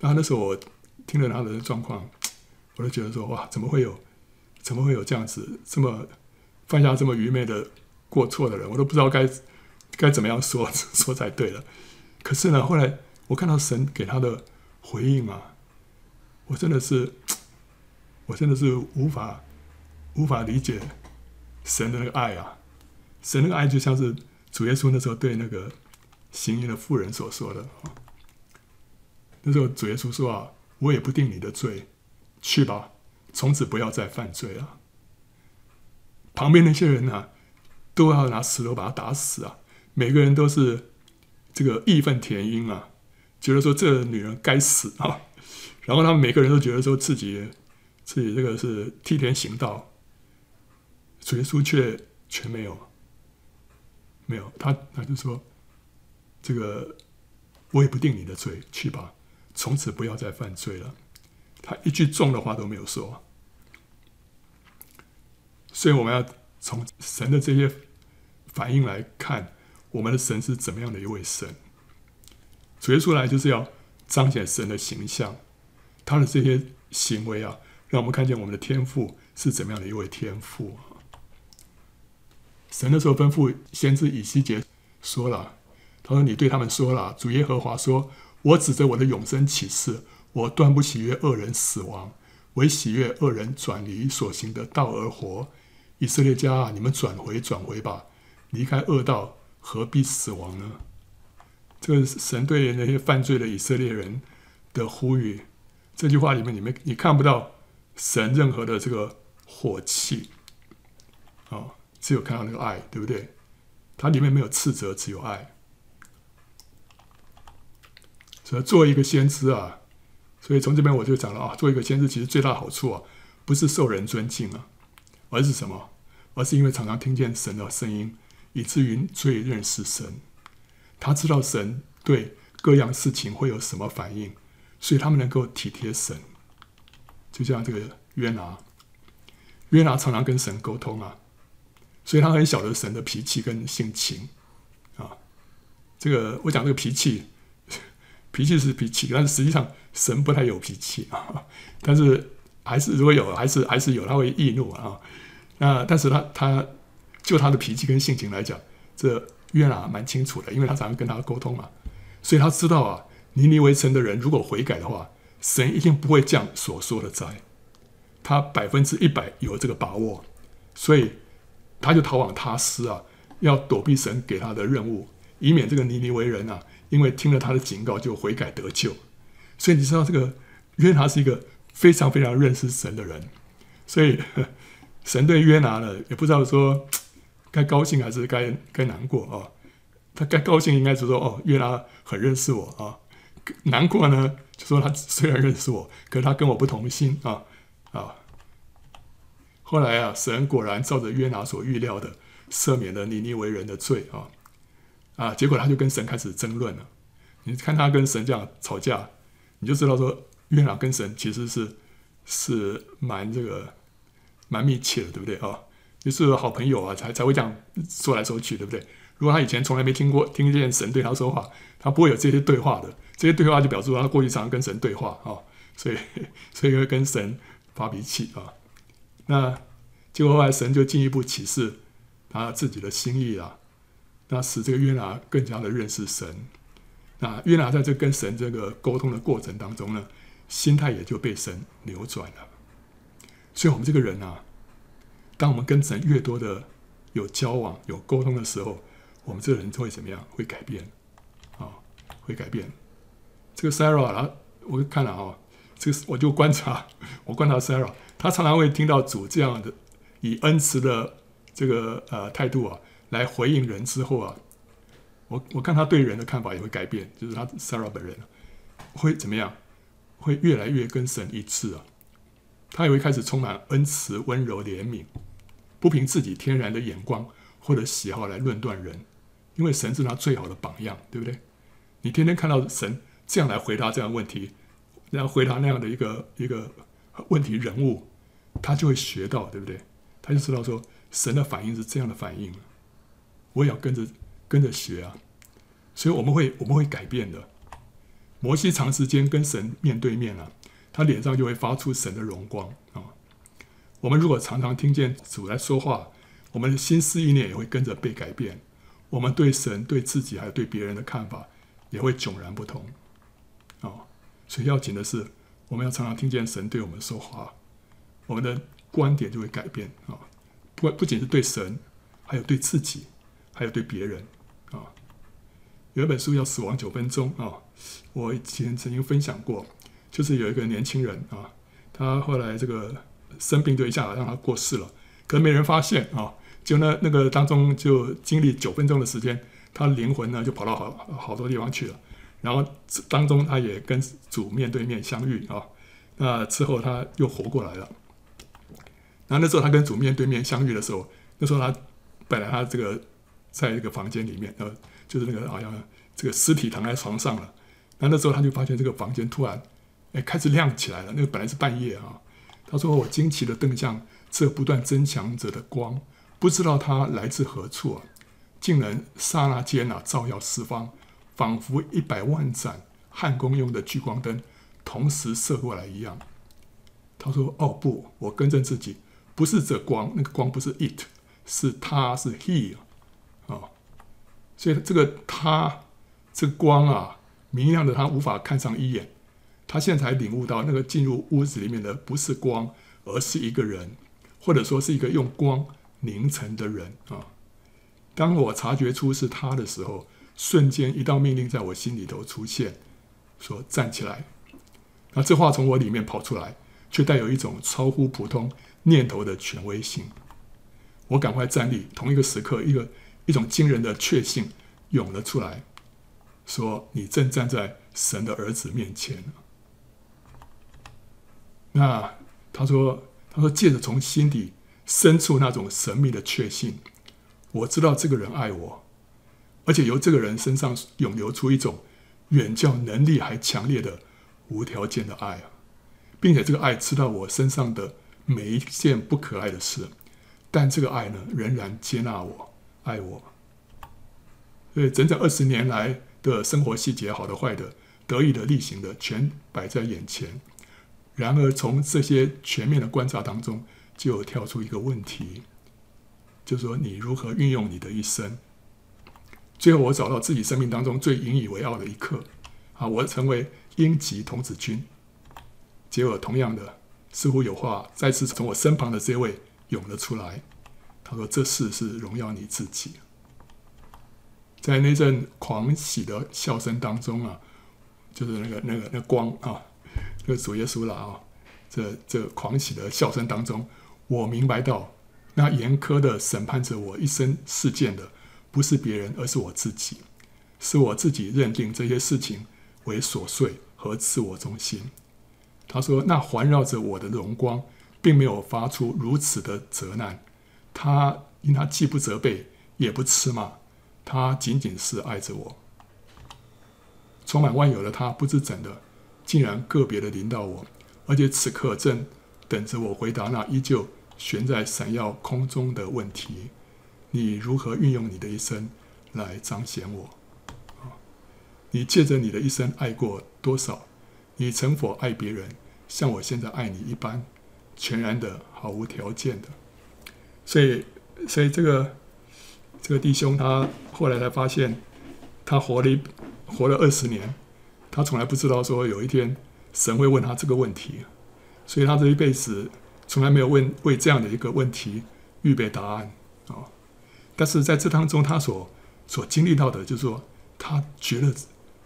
然后那时候我听了他的状况，我就觉得说哇，怎么会有？怎么会有这样子这么犯下这么愚昧的过错的人？我都不知道该该怎么样说 说才对了。可是呢，后来我看到神给他的回应啊，我真的是 我真的是无法无法理解神的那个爱啊！神那个爱就像是主耶稣那时候对那个行淫的妇人所说的。那时候主耶稣说啊：“我也不定你的罪，去吧。”从此不要再犯罪了。旁边那些人呢、都要拿石头把他打死啊！每个人都是这个义愤填膺啊，觉得说这个女人该死啊！然后他们每个人都觉得说自己自己这个是替天行道，主耶稣却却没有没有他，他就说这个我也不定你的罪，去吧，从此不要再犯罪了。他一句重的话都没有说，所以我们要从神的这些反应来看，我们的神是怎么样的一位神。主耶稣来就是要彰显神的形象，他的这些行为啊，让我们看见我们的天父是怎么样的一位天父。神的时候吩咐先知以西结说了，他说：“你对他们说了，主耶和华说，我指着我的永生起誓。”我断不喜悦恶人死亡，唯喜悦恶人转离所行的道而活。以色列家啊，你们转回转回吧，离开恶道，何必死亡呢？这个神对那些犯罪的以色列人的呼吁。这句话里面，你们你看不到神任何的这个火气，哦，只有看到那个爱，对不对？它里面没有斥责，只有爱。所以，作为一个先知啊。所以从这边我就讲了啊，做一个先知其实最大的好处啊，不是受人尊敬啊，而是什么？而是因为常常听见神的声音，以至于最认识神。他知道神对各样事情会有什么反应，所以他们能够体贴神。就像这个约拿，约拿常常跟神沟通啊，所以他很晓得神的脾气跟性情啊。这个我讲这个脾气。脾气是脾气，但是实际上神不太有脾气啊。但是还是如果有，还是还是有，他会易怒啊。那但是他他就他的脾气跟性情来讲，这约拿蛮清楚的，因为他常常跟他沟通嘛，所以他知道啊，尼尼微城的人如果悔改的话，神一定不会降所说的灾，他百分之一百有这个把握，所以他就逃往他施啊，要躲避神给他的任务，以免这个尼尼微人啊。因为听了他的警告，就悔改得救，所以你知道这个约拿是一个非常非常认识神的人，所以 神对约拿呢，也不知道说该高兴还是该该难过啊、他该高兴应该是说哦，约拿很认识我啊、难过呢，就说他虽然认识我，可是他跟我不同心啊啊、后来啊，神果然照着约拿所预料的赦免了尼尼微人的罪啊。啊，结果他就跟神开始争论了。你看他跟神这样吵架，你就知道说约拿跟神其实是是蛮这个蛮密切的，对不对啊？就是好朋友啊，才才会这样说来说去，对不对？如果他以前从来没听过听见神对他说话，他不会有这些对话的。这些对话就表示他过去常常跟神对话啊，所以 所以会跟神发脾气啊。那结果后来神就进一步启示他自己的心意啊，那使这个约拿更加的认识神。那约拿在这跟神这个沟通的过程当中呢，心态也就被神扭转了。所以，我们这个人啊，当我们跟神越多的有交往、有沟通的时候，我们这个人就会怎么样？会改变啊，会改变。这个 Sarah 啊，我看了啊，这个我就观察，我观察 Sarah，他常常会听到主这样的以恩慈的这个呃态度啊来回应人之后啊。我我看他对人的看法也会改变，就是他 Sarah 本人会怎么样？会越来越跟神一致啊。他也会开始充满恩慈、温柔、怜悯，不凭自己天然的眼光或者喜好来论断人，因为神是他最好的榜样，对不对？你天天看到神这样来回答这样的问题，然后回答那样的一个一个问题人物，他就会学到，对不对？他就知道说神的反应是这样的反应，我也要跟着。跟着学啊，所以我们会我们会改变的。摩西长时间跟神面对面啊，他脸上就会发出神的荣光啊。我们如果常常听见主来说话，我们的心思意念也会跟着被改变。我们对神、对自己还有对别人的看法也会迥然不同啊。所以要紧的是，我们要常常听见神对我们说话，我们的观点就会改变啊。不不仅是对神，还有对自己，还有对别人啊。有一本书叫《死亡九分钟》啊，我以前曾经分享过，就是有一个年轻人啊，他后来这个生病就一下让他过世了，可没人发现啊，就那那个当中就经历九分钟的时间，他灵魂呢就跑到好好多地方去了，然后当中他也跟主面对面相遇啊，那之后他又活过来了，然后那时候他跟主面对面相遇的时候，那时候他本来他这个在一个房间里面呃。就是那个好像这个尸体躺在床上了，那那时候他就发现这个房间突然哎开始亮起来了。那个本来是半夜啊，他说我惊奇的瞪向这不断增强着的光，不知道它来自何处啊，竟然刹那间啊照耀四方，仿佛一百万盏焊工用的聚光灯同时射过来一样。他说哦不，我更正自己，不是这光，那个光不是 it，是他是 he。所以这个他，这光啊，明亮的他无法看上一眼。他现在才领悟到，那个进入屋子里面的不是光，而是一个人，或者说是一个用光凝成的人啊。当我察觉出是他的时候，瞬间一道命令在我心里头出现，说站起来。那这话从我里面跑出来，却带有一种超乎普通念头的权威性。我赶快站立，同一个时刻，一个。一种惊人的确信涌了出来，说：“你正站在神的儿子面前。”那他说：“他说借着从心底深处那种神秘的确信，我知道这个人爱我，而且由这个人身上涌流出一种远较能力还强烈的无条件的爱啊，并且这个爱知道我身上的每一件不可爱的事，但这个爱呢，仍然接纳我。”爱我，所以整整二十年来的生活细节，好的、坏的、得意的、例行的，全摆在眼前。然而，从这些全面的观察当中，就跳出一个问题，就是说你如何运用你的一生。最后，我找到自己生命当中最引以为傲的一刻啊！我成为英籍童子军。结果，同样的，似乎有话再次从我身旁的这位涌了出来。他说：“这事是荣耀你自己。”在那阵狂喜的笑声当中啊，就是那个、那个、那光啊，那个主耶稣了啊，这这狂喜的笑声当中，我明白到，那严苛的审判着我一生事件的，不是别人，而是我自己，是我自己认定这些事情为琐碎和自我中心。他说：“那环绕着我的荣光，并没有发出如此的责难。”他因他既不责备，也不斥骂，他仅仅是爱着我。充满万有的他，不知怎的，竟然个别的临到我，而且此刻正等着我回答那依旧悬在闪耀空中的问题：你如何运用你的一生来彰显我？你借着你的一生爱过多少？你曾否爱别人像我现在爱你一般，全然的、毫无条件的？所以，所以这个这个弟兄他后来才发现，他活了活了二十年，他从来不知道说有一天神会问他这个问题，所以他这一辈子从来没有问为这样的一个问题预备答案啊。但是在这当中，他所所经历到的，就是说他觉得。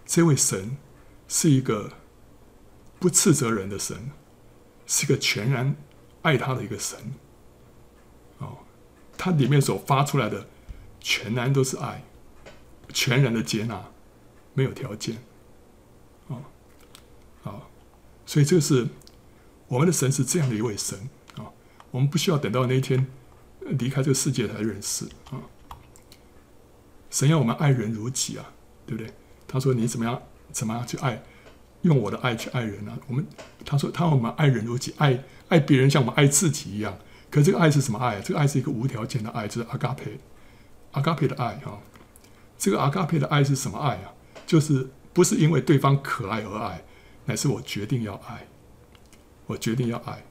这位神是一个不斥责人的神，是一个全然爱他的一个神。哦，他里面所发出来的全然都是爱，全然的接纳，没有条件。啊，啊，所以这个是我们的神是这样的一位神啊。我们不需要等到那一天离开这个世界才认识啊。神要我们爱人如己啊，对不对？他说：“你怎么样？怎么样去爱？用我的爱去爱人呢、啊？我们他说他要我们爱人如己，爱爱别人像我们爱自己一样。可这个爱是什么爱？这个爱是一个无条件的爱，就是阿嘎培，阿嘎培的爱哈。这个阿嘎培的爱是什么爱啊？就是不是因为对方可爱而爱，乃是我决定要爱，我决定要爱。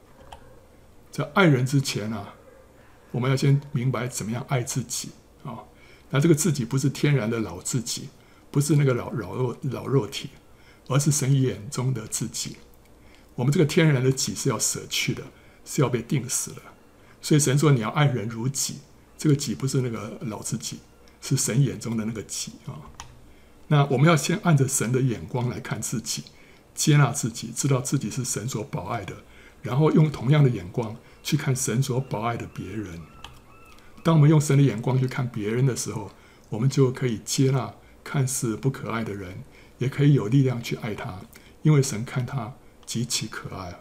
在爱人之前啊，我们要先明白怎么样爱自己啊。那这个自己不是天然的老自己。”不是那个老老肉老肉体，而是神眼中的自己。我们这个天然的己是要舍去的，是要被钉死的。所以神说你要爱人如己，这个己不是那个老自己，是神眼中的那个己啊。那我们要先按着神的眼光来看自己，接纳自己，知道自己是神所宝爱的，然后用同样的眼光去看神所宝爱的别人。当我们用神的眼光去看别人的时候，我们就可以接纳。看似不可爱的人，也可以有力量去爱他，因为神看他极其可爱啊。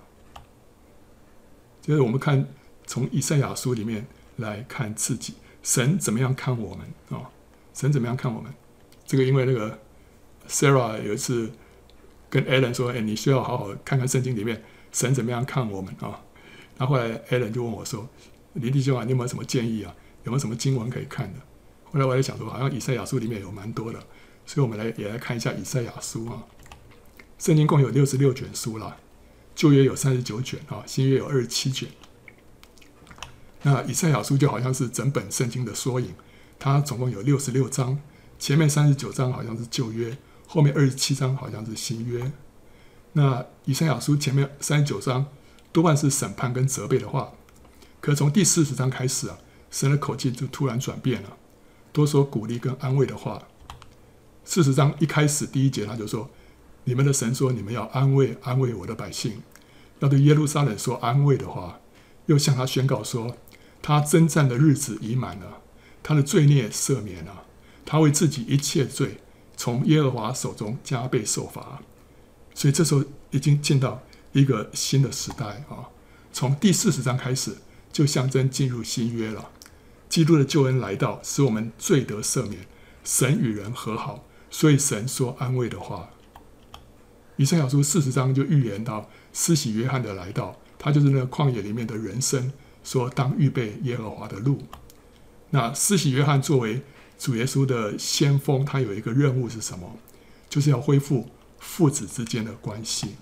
就是我们看从以赛亚书里面来看自己，神怎么样看我们啊？神怎么样看我们？这个因为那个 Sarah 有一次跟 Alan 说：“哎，你需要好好看看圣经里面神怎么样看我们啊？”然后后来 Alan 就问我说：“林弟兄啊，你有没有什么建议啊？有没有什么经文可以看的？”后来我也想说，好像以赛亚书里面有蛮多的，所以我们来也来看一下以赛亚书啊。圣经共有六十六卷书啦，旧约有三十九卷啊，新约有二十七卷。那以赛亚书就好像是整本圣经的缩影，它总共有六十六章，前面三十九章好像是旧约，后面二十七章好像是新约。那以赛亚书前面三十九章多半是审判跟责备的话，可从第四十章开始啊，神的口气就突然转变了。多说鼓励跟安慰的话。四十章一开始第一节，他就说：“你们的神说，你们要安慰安慰我的百姓，要对耶路撒冷说安慰的话。”又向他宣告说：“他征战的日子已满了，他的罪孽赦免了，他为自己一切罪从耶和华手中加倍受罚。”所以这时候已经进到一个新的时代啊！从第四十章开始，就象征进入新约了。基督的救恩来到，使我们罪得赦免，神与人和好，所以神说安慰的话。以赛亚书四十章就预言到施洗约翰的来到，他就是那个旷野里面的人声，说当预备耶和华的路。那施洗约翰作为主耶稣的先锋，他有一个任务是什么？就是要恢复父子之间的关系。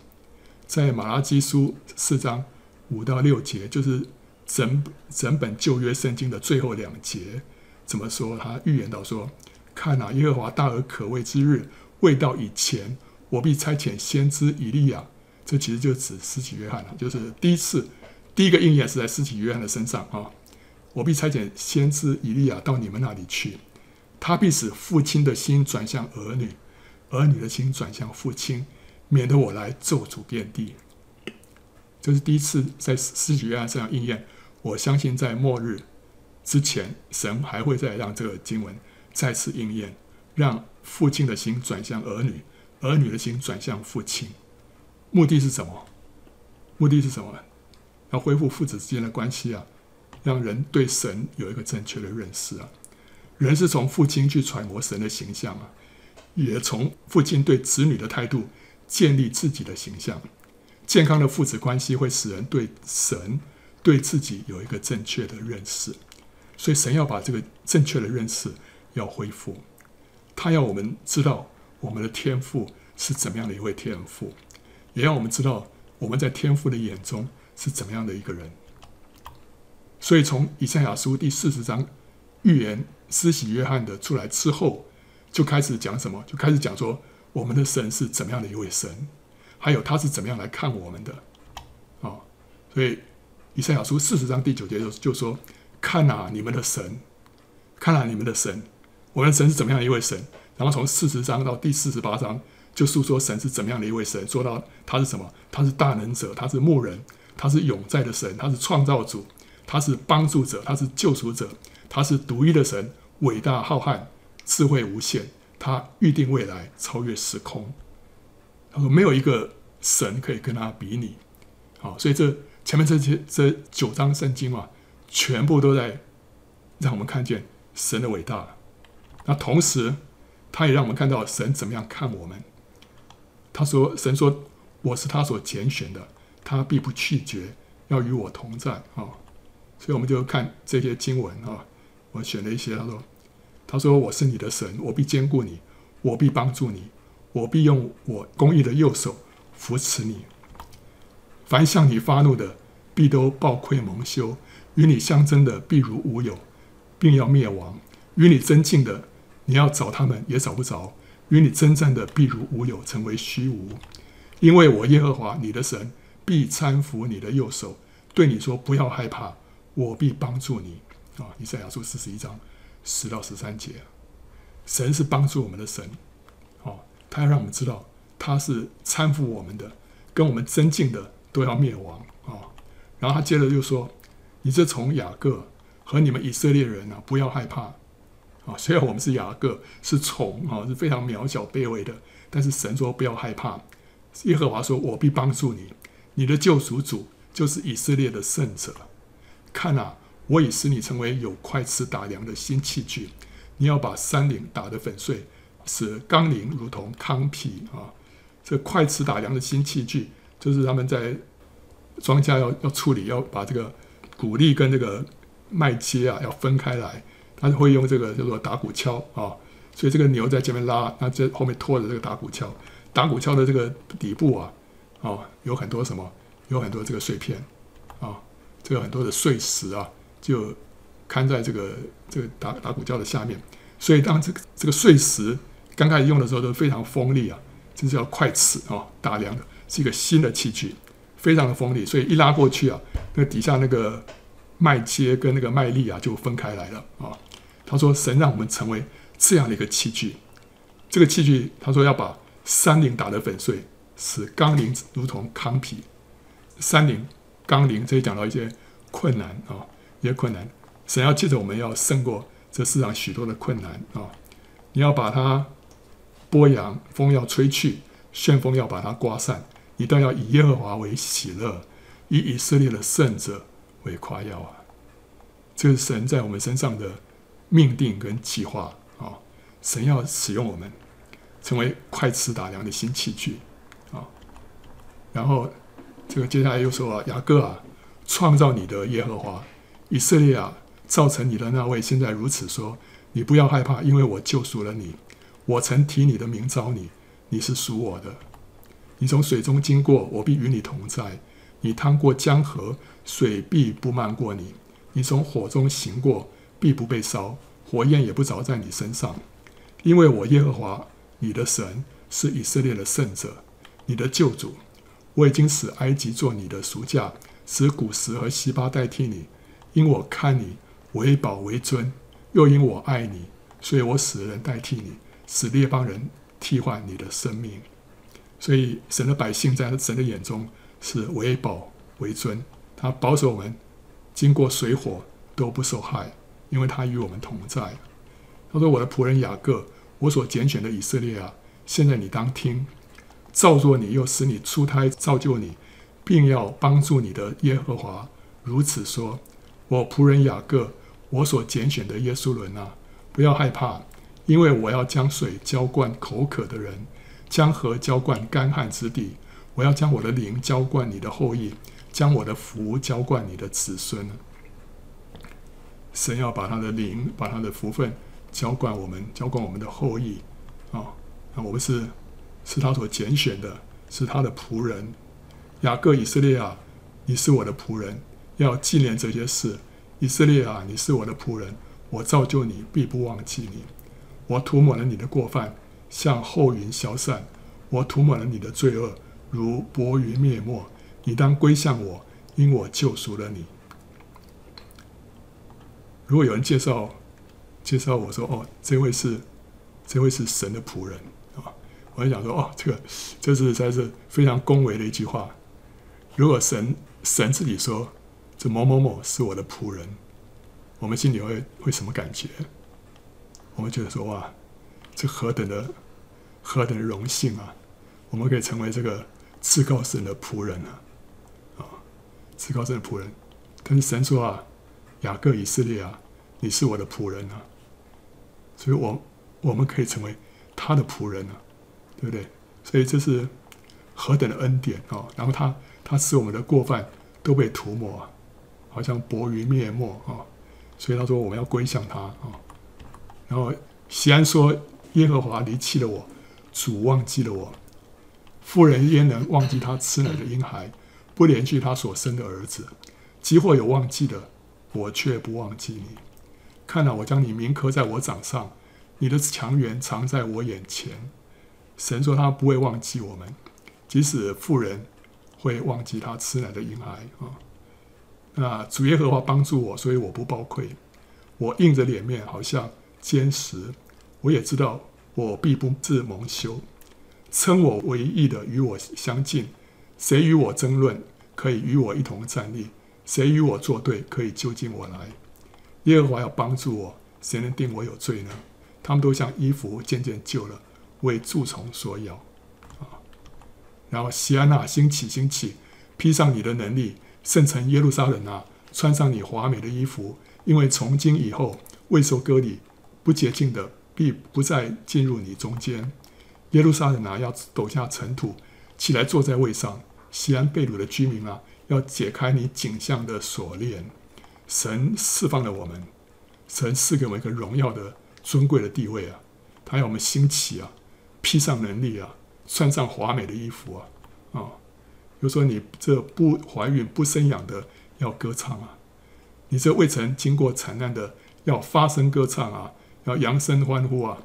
在马拉基书四章五到六节，就是。整整本旧约圣经的最后两节怎么说？他预言到说：“看哪，耶和华大而可畏之日未到以前，我必差遣先知以利亚。”这其实就指施洗约翰了，就是第一次第一个应验是在施洗约翰的身上啊！我必差遣先知以利亚到你们那里去，他必使父亲的心转向儿女，儿女的心转向父亲，免得我来咒诅遍地。这是第一次在施洗约翰身上应验。我相信在末日之前，神还会再让这个经文再次应验，让父亲的心转向儿女，儿女的心转向父亲。目的是什么？目的是什么？要恢复父子之间的关系啊，让人对神有一个正确的认识啊。人是从父亲去揣摩神的形象啊，也从父亲对子女的态度建立自己的形象。健康的父子关系会使人对神、对自己有一个正确的认识。所以，神要把这个正确的认识要恢复，他要我们知道我们的天赋是怎么样的一位天赋，也让我们知道我们在天父的眼中是怎么样的一个人。所以，从以赛亚书第四十章预言施洗约翰的出来之后，就开始讲什么？就开始讲说我们的神是怎么样的一位神，还有他是怎么样来看我们的。啊，所以以赛亚书四十章第九节就就说：“看啊，你们的神，看啊，你们的神，我们的神是怎么样一位神？”然后从四十章到第四十八章，就述说神是怎么样的一位神，说到他是什么？他是大能者，他是牧人，他是永在的神，他是创造主。他是帮助者，他是救赎者，他是独一的神，伟大浩瀚，智慧无限，他预定未来，超越时空。他说没有一个神可以跟他比拟。好，所以这前面这些这九章圣经啊，全部都在让我们看见神的伟大。那同时，他也让我们看到神怎么样看我们。他说：“神说我是他所拣选的，他必不拒绝，要与我同在。”啊。所以我们就看这些经文啊，我选了一些。他说：“他说我是你的神，我必坚固你，我必帮助你，我必用我公义的右手扶持你。凡向你发怒的，必都抱愧蒙羞；与你相争的，必如无有，并要灭亡；与你争竞的，你要找他们也找不着；与你争战的，必如无有，成为虚无。因为我耶和华你的神必搀扶你的右手，对你说：不要害怕。”我必帮助你啊！以赛亚书四十一章十到十三节，神是帮助我们的神，哦，他要让我们知道他是搀扶我们的，跟我们争竞的都要灭亡啊！然后他接着又说：“你这从雅各和你们以色列人啊，不要害怕啊！虽然我们是雅各，是虫啊，是非常渺小卑微的，但是神说不要害怕。耶和华说：我必帮助你，你的救赎主就是以色列的圣者。”看啊，我已使你成为有块石打粮的新器具。你要把山岭打得粉碎，使冈陵如同糠皮啊！这块石打粮的新器具，就是他们在庄稼要要处理，要把这个谷粒跟这个麦秸啊要分开来，他会用这个叫做打谷锹啊。所以这个牛在前面拉，那这后面拖着这个打谷锹。打谷锹的这个底部啊，哦，有很多什么？有很多这个碎片啊。这个很多的碎石啊，就看在这个这个打打谷锹的下面，所以当这个这个碎石刚开始用的时候都非常锋利啊，这是叫快尺啊，打粮的是一个新的器具，非常的锋利，所以一拉过去啊，那底下那个麦秸跟那个麦粒啊就分开来了啊。他说神让我们成为这样的一个器具，这个器具他说要把山岭打得粉碎，使冈陵如同糠秕，山岭。冈陵，这里讲到一些困难啊，一些困难。神要借着我们要胜过这世上许多的困难啊！你要把它拨扬，风要吹去，旋风要把它刮散。你都要以耶和华为喜乐，以以色列的圣者为夸耀啊！这是神在我们身上的命定跟计划啊！神要使用我们，成为快吃打粮的新器具！然后。这个接下来又说啊，雅各啊，创造你的耶和华，以色列啊，造成你的那位，现在如此说：你不要害怕，因为我救赎了你。我曾提你的名召你，你是属我的。你从水中经过，我必与你同在；你趟过江河，水必不漫过你。你从火中行过，必不被烧，火焰也不着在你身上，因为我耶和华你的神是以色列的圣者，你的救主。我已经使埃及做你的赎价，使古实和西巴代替你，因我看你为宝为尊，又因我爱你，所以我使人代替你，使列邦人替换你的生命。所以神的百姓在神的眼中是为宝为尊，他保守我们经过水火都不受害，因为他与我们同在。他说：“我的仆人雅各，我所拣选的以色列啊，现在你当听。”造作你，又使你出胎造就你，并要帮助你的耶和华如此说：我仆人雅各，我所拣选的耶稣伦啊，不要害怕，因为我要将水浇灌口渴的人，将河浇灌干旱之地。我要将我的灵浇灌你的后裔，将我的福浇灌你的子孙。神要把他的灵，把他的福分浇灌我们，浇灌我们的后裔。啊、那我们是是他所拣选的，是他的仆人。雅各以色列啊，你是我的仆人，要纪念这些事。以色列啊，你是我的仆人，我造就你，必不忘记你。我涂抹了你的过犯，像后云消散；我涂抹了你的罪恶，如薄云灭没。你当归向我，因我救赎了你。如果有人介绍介绍我说：“哦，这位是这位是神的仆人！”我就想说：“哦，这个这是才是非常恭维的一句话。如果神神自己说。”这某某某是我的仆人，我们心里会会什么感觉？我们觉得说哇，这何等的何等的荣幸啊！我们可以成为这个至高神的仆人啊！啊，至高神的仆人。但是神说啊，雅各以色列啊，你是我的仆人啊，所以我我们可以成为他的仆人啊，对不对？所以这是何等的恩典啊！然后他他使我们的过犯都被涂抹。好像薄云灭没啊，所以他说我们要归向他啊。然后西安说：“耶和华离弃了我，主忘记了我。妇人焉能忘记他吃奶的婴孩，不怜恤他所生的儿子？即或有忘记的，我却不忘记你。看哪，我将你铭刻在我掌上，你的强援藏在我眼前。神说他不会忘记我们，即使富人会忘记他吃奶的婴孩啊。”那主耶和华帮助我，所以我不抱愧。我硬着脸面，好像坚实。我也知道，我必不自蒙羞。称我为义的与我相近，谁与我争论，可以与我一同站立？谁与我作对，可以就近我来？耶和华要帮助我，谁能定我有罪呢？他们都像衣服渐渐旧了，为蛀虫所咬。啊！然后锡安哪，兴起，兴起，披上你的能力。圣城耶路撒冷啊，穿上你华美的衣服，因为从今以后未受割礼、不洁净的必不再进入你中间。耶路撒冷啊，要抖下尘土，起来坐在位上。西安贝鲁的居民啊，要解开你颈项的锁链。神释放了我们，神赐给我们一个荣耀的尊贵的地位啊，他要我们兴起啊，披上能力啊，穿上华美的衣服啊，啊、比如说，你这不怀孕不生养的要歌唱啊，你这未曾经过惨难的要发声歌唱啊，要扬声欢呼啊，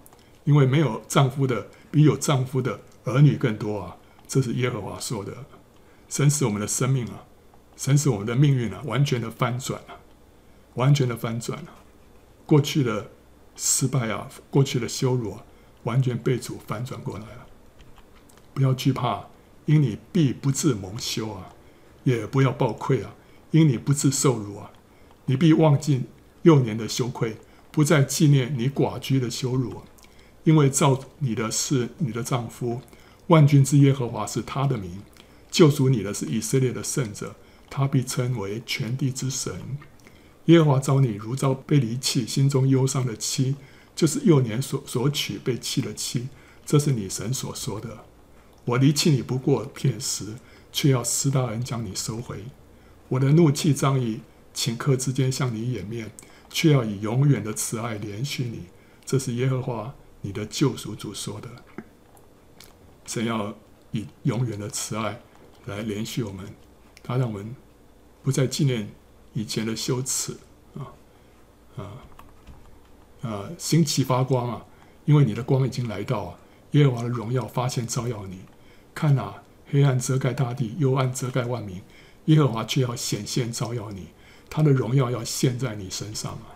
因为没有丈夫的比有丈夫的儿女更多啊，这是耶和华说的。神使我们的生命啊，神使我们的命运啊，完全的翻转啊，完全的翻转啊，过去的失败啊，过去的羞辱啊，完全被主翻转过来了，不要惧怕。因你必不自蒙羞啊，也不要抱愧啊，因你不自受辱啊，你必忘记幼年的羞愧，不再纪念你寡居的羞辱，因为造你的是你的丈夫，万军之耶和华是他的名，救赎你的是以色列的圣者，他必称为全地之神。耶和华召你如召被离弃、心中忧伤的妻，就是幼年所所娶被弃的妻，这是你神所说的。我离弃你不过片时，却要施大恩将你收回。我的怒气张以顷刻之间向你掩面，却要以永远的慈爱连续你。这是耶和华你的救赎主说的。神要以永远的慈爱来怜恤我们，他让我们不再纪念以前的羞耻啊啊呃！兴起发光啊，因为你的光已经来到啊，耶和华的荣耀发现照耀你。看呐，黑暗遮盖大地，幽暗遮盖万民，耶和华却要显现照耀你，他的荣耀要现在你身上啊！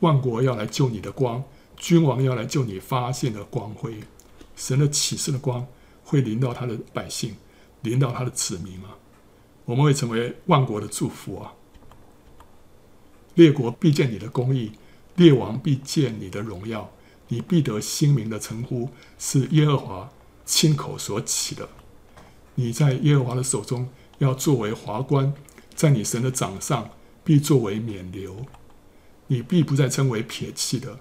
万国要来救你的光，君王要来救你发现的光辉，神的启示的光会临到他的百姓，临到他的子民啊！我们会成为万国的祝福啊！列国必见你的公义，列王必见你的荣耀，你必得新名的称呼，是耶和华亲口所起的。你在耶和华的手中要作为华冠，在你神的掌上必作为冕旒。你必不再称为撇弃的，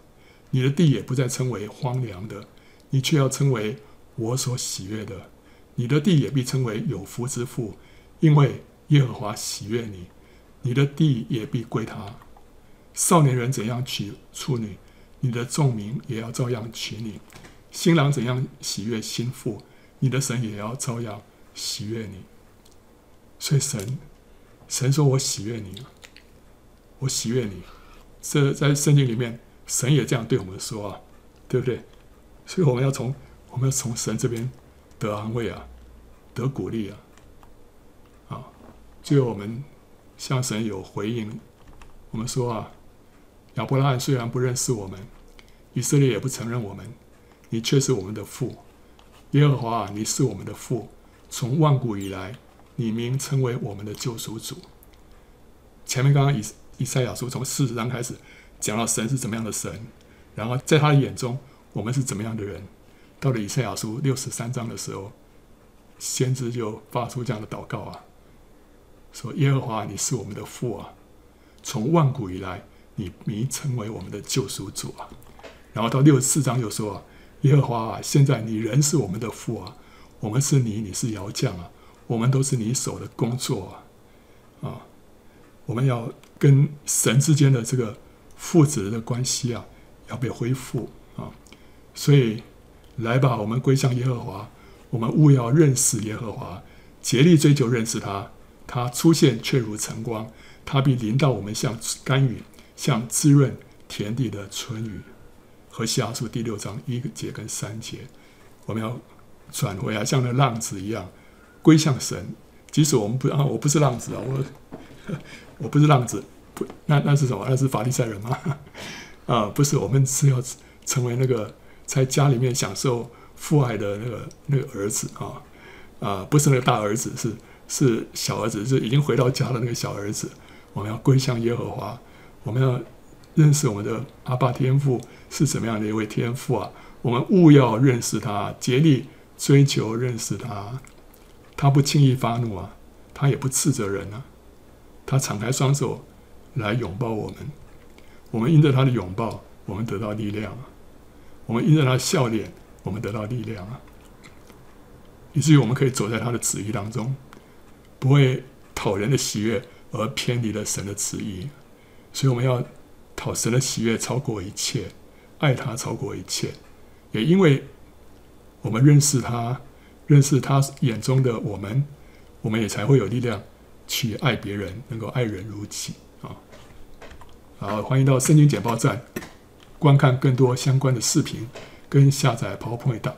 你的地也不再称为荒凉的，你却要称为我所喜悦的。你的地也必称为有福之妇，因为耶和华喜悦你。你的地也必归他。少年人怎样娶处女，你的众民也要照样娶你。新郎怎样喜悦新妇，你的神也要照样喜悦你。所以神，神说我喜悦你，我喜悦你。这在圣经里面，神也这样对我们说啊，对不对？所以我们要从我们要从神这边得安慰啊，得鼓励啊，啊，最后我们向神有回应，我们说啊，亚伯拉罕虽然不认识我们，以色列也不承认我们，你却是我们的父，耶和华啊，你是我们的父，从万古以来，你名称为我们的救赎主。前面刚刚以。以赛亚书从四十章开始讲到神是怎么样的神，然后在他眼中我们是怎么样的人。到了以赛亚书六十三章的时候，先知就发出这样的祷告啊，说：“耶和华，你是我们的父啊，从万古以来，你你称为我们的救赎主啊。”然后到六十四章又说啊：“耶和华啊，现在你仍是我们的父啊，我们是你，你是窑匠啊，我们都是你手的工作啊，啊，我们要。”跟神之间的这个父子的关系啊，要被恢复啊！所以来吧，我们归向耶和华，我们务要认识耶和华，竭力追求认识他。他出现却如晨光，他必临到我们，像甘雨，像滋润田地的春雨。和西阿书第六章一节跟三节，我们要转回来，像那浪子一样归向神。即使我们不啊，我不是浪子啊，我。我不是浪子，不，那那是什么？那是法利赛人吗？啊，不是，我们是要成为那个在家里面享受父爱的那个那个儿子啊啊，不是那个大儿子，是是小儿子，是已经回到家的那个小儿子。我们要归向耶和华，我们要认识我们的阿爸天父是怎么样的一位天父啊！我们务要认识他，竭力追求认识他。他不轻易发怒啊，他也不斥责人啊。他敞开双手来拥抱我们，我们因着他的拥抱，我们得到力量；我们因着他的笑脸，我们得到力量啊！以至于我们可以走在他的旨意当中，不会讨人的喜悦而偏离了神的旨意。所以我们要讨神的喜悦超过一切，爱他超过一切。也因为我们认识他，认识他眼中的我们，我们也才会有力量。去爱别人，能够爱人如己啊！好，欢迎到圣经简报站观看更多相关的视频，跟下载 PowerPoint 档。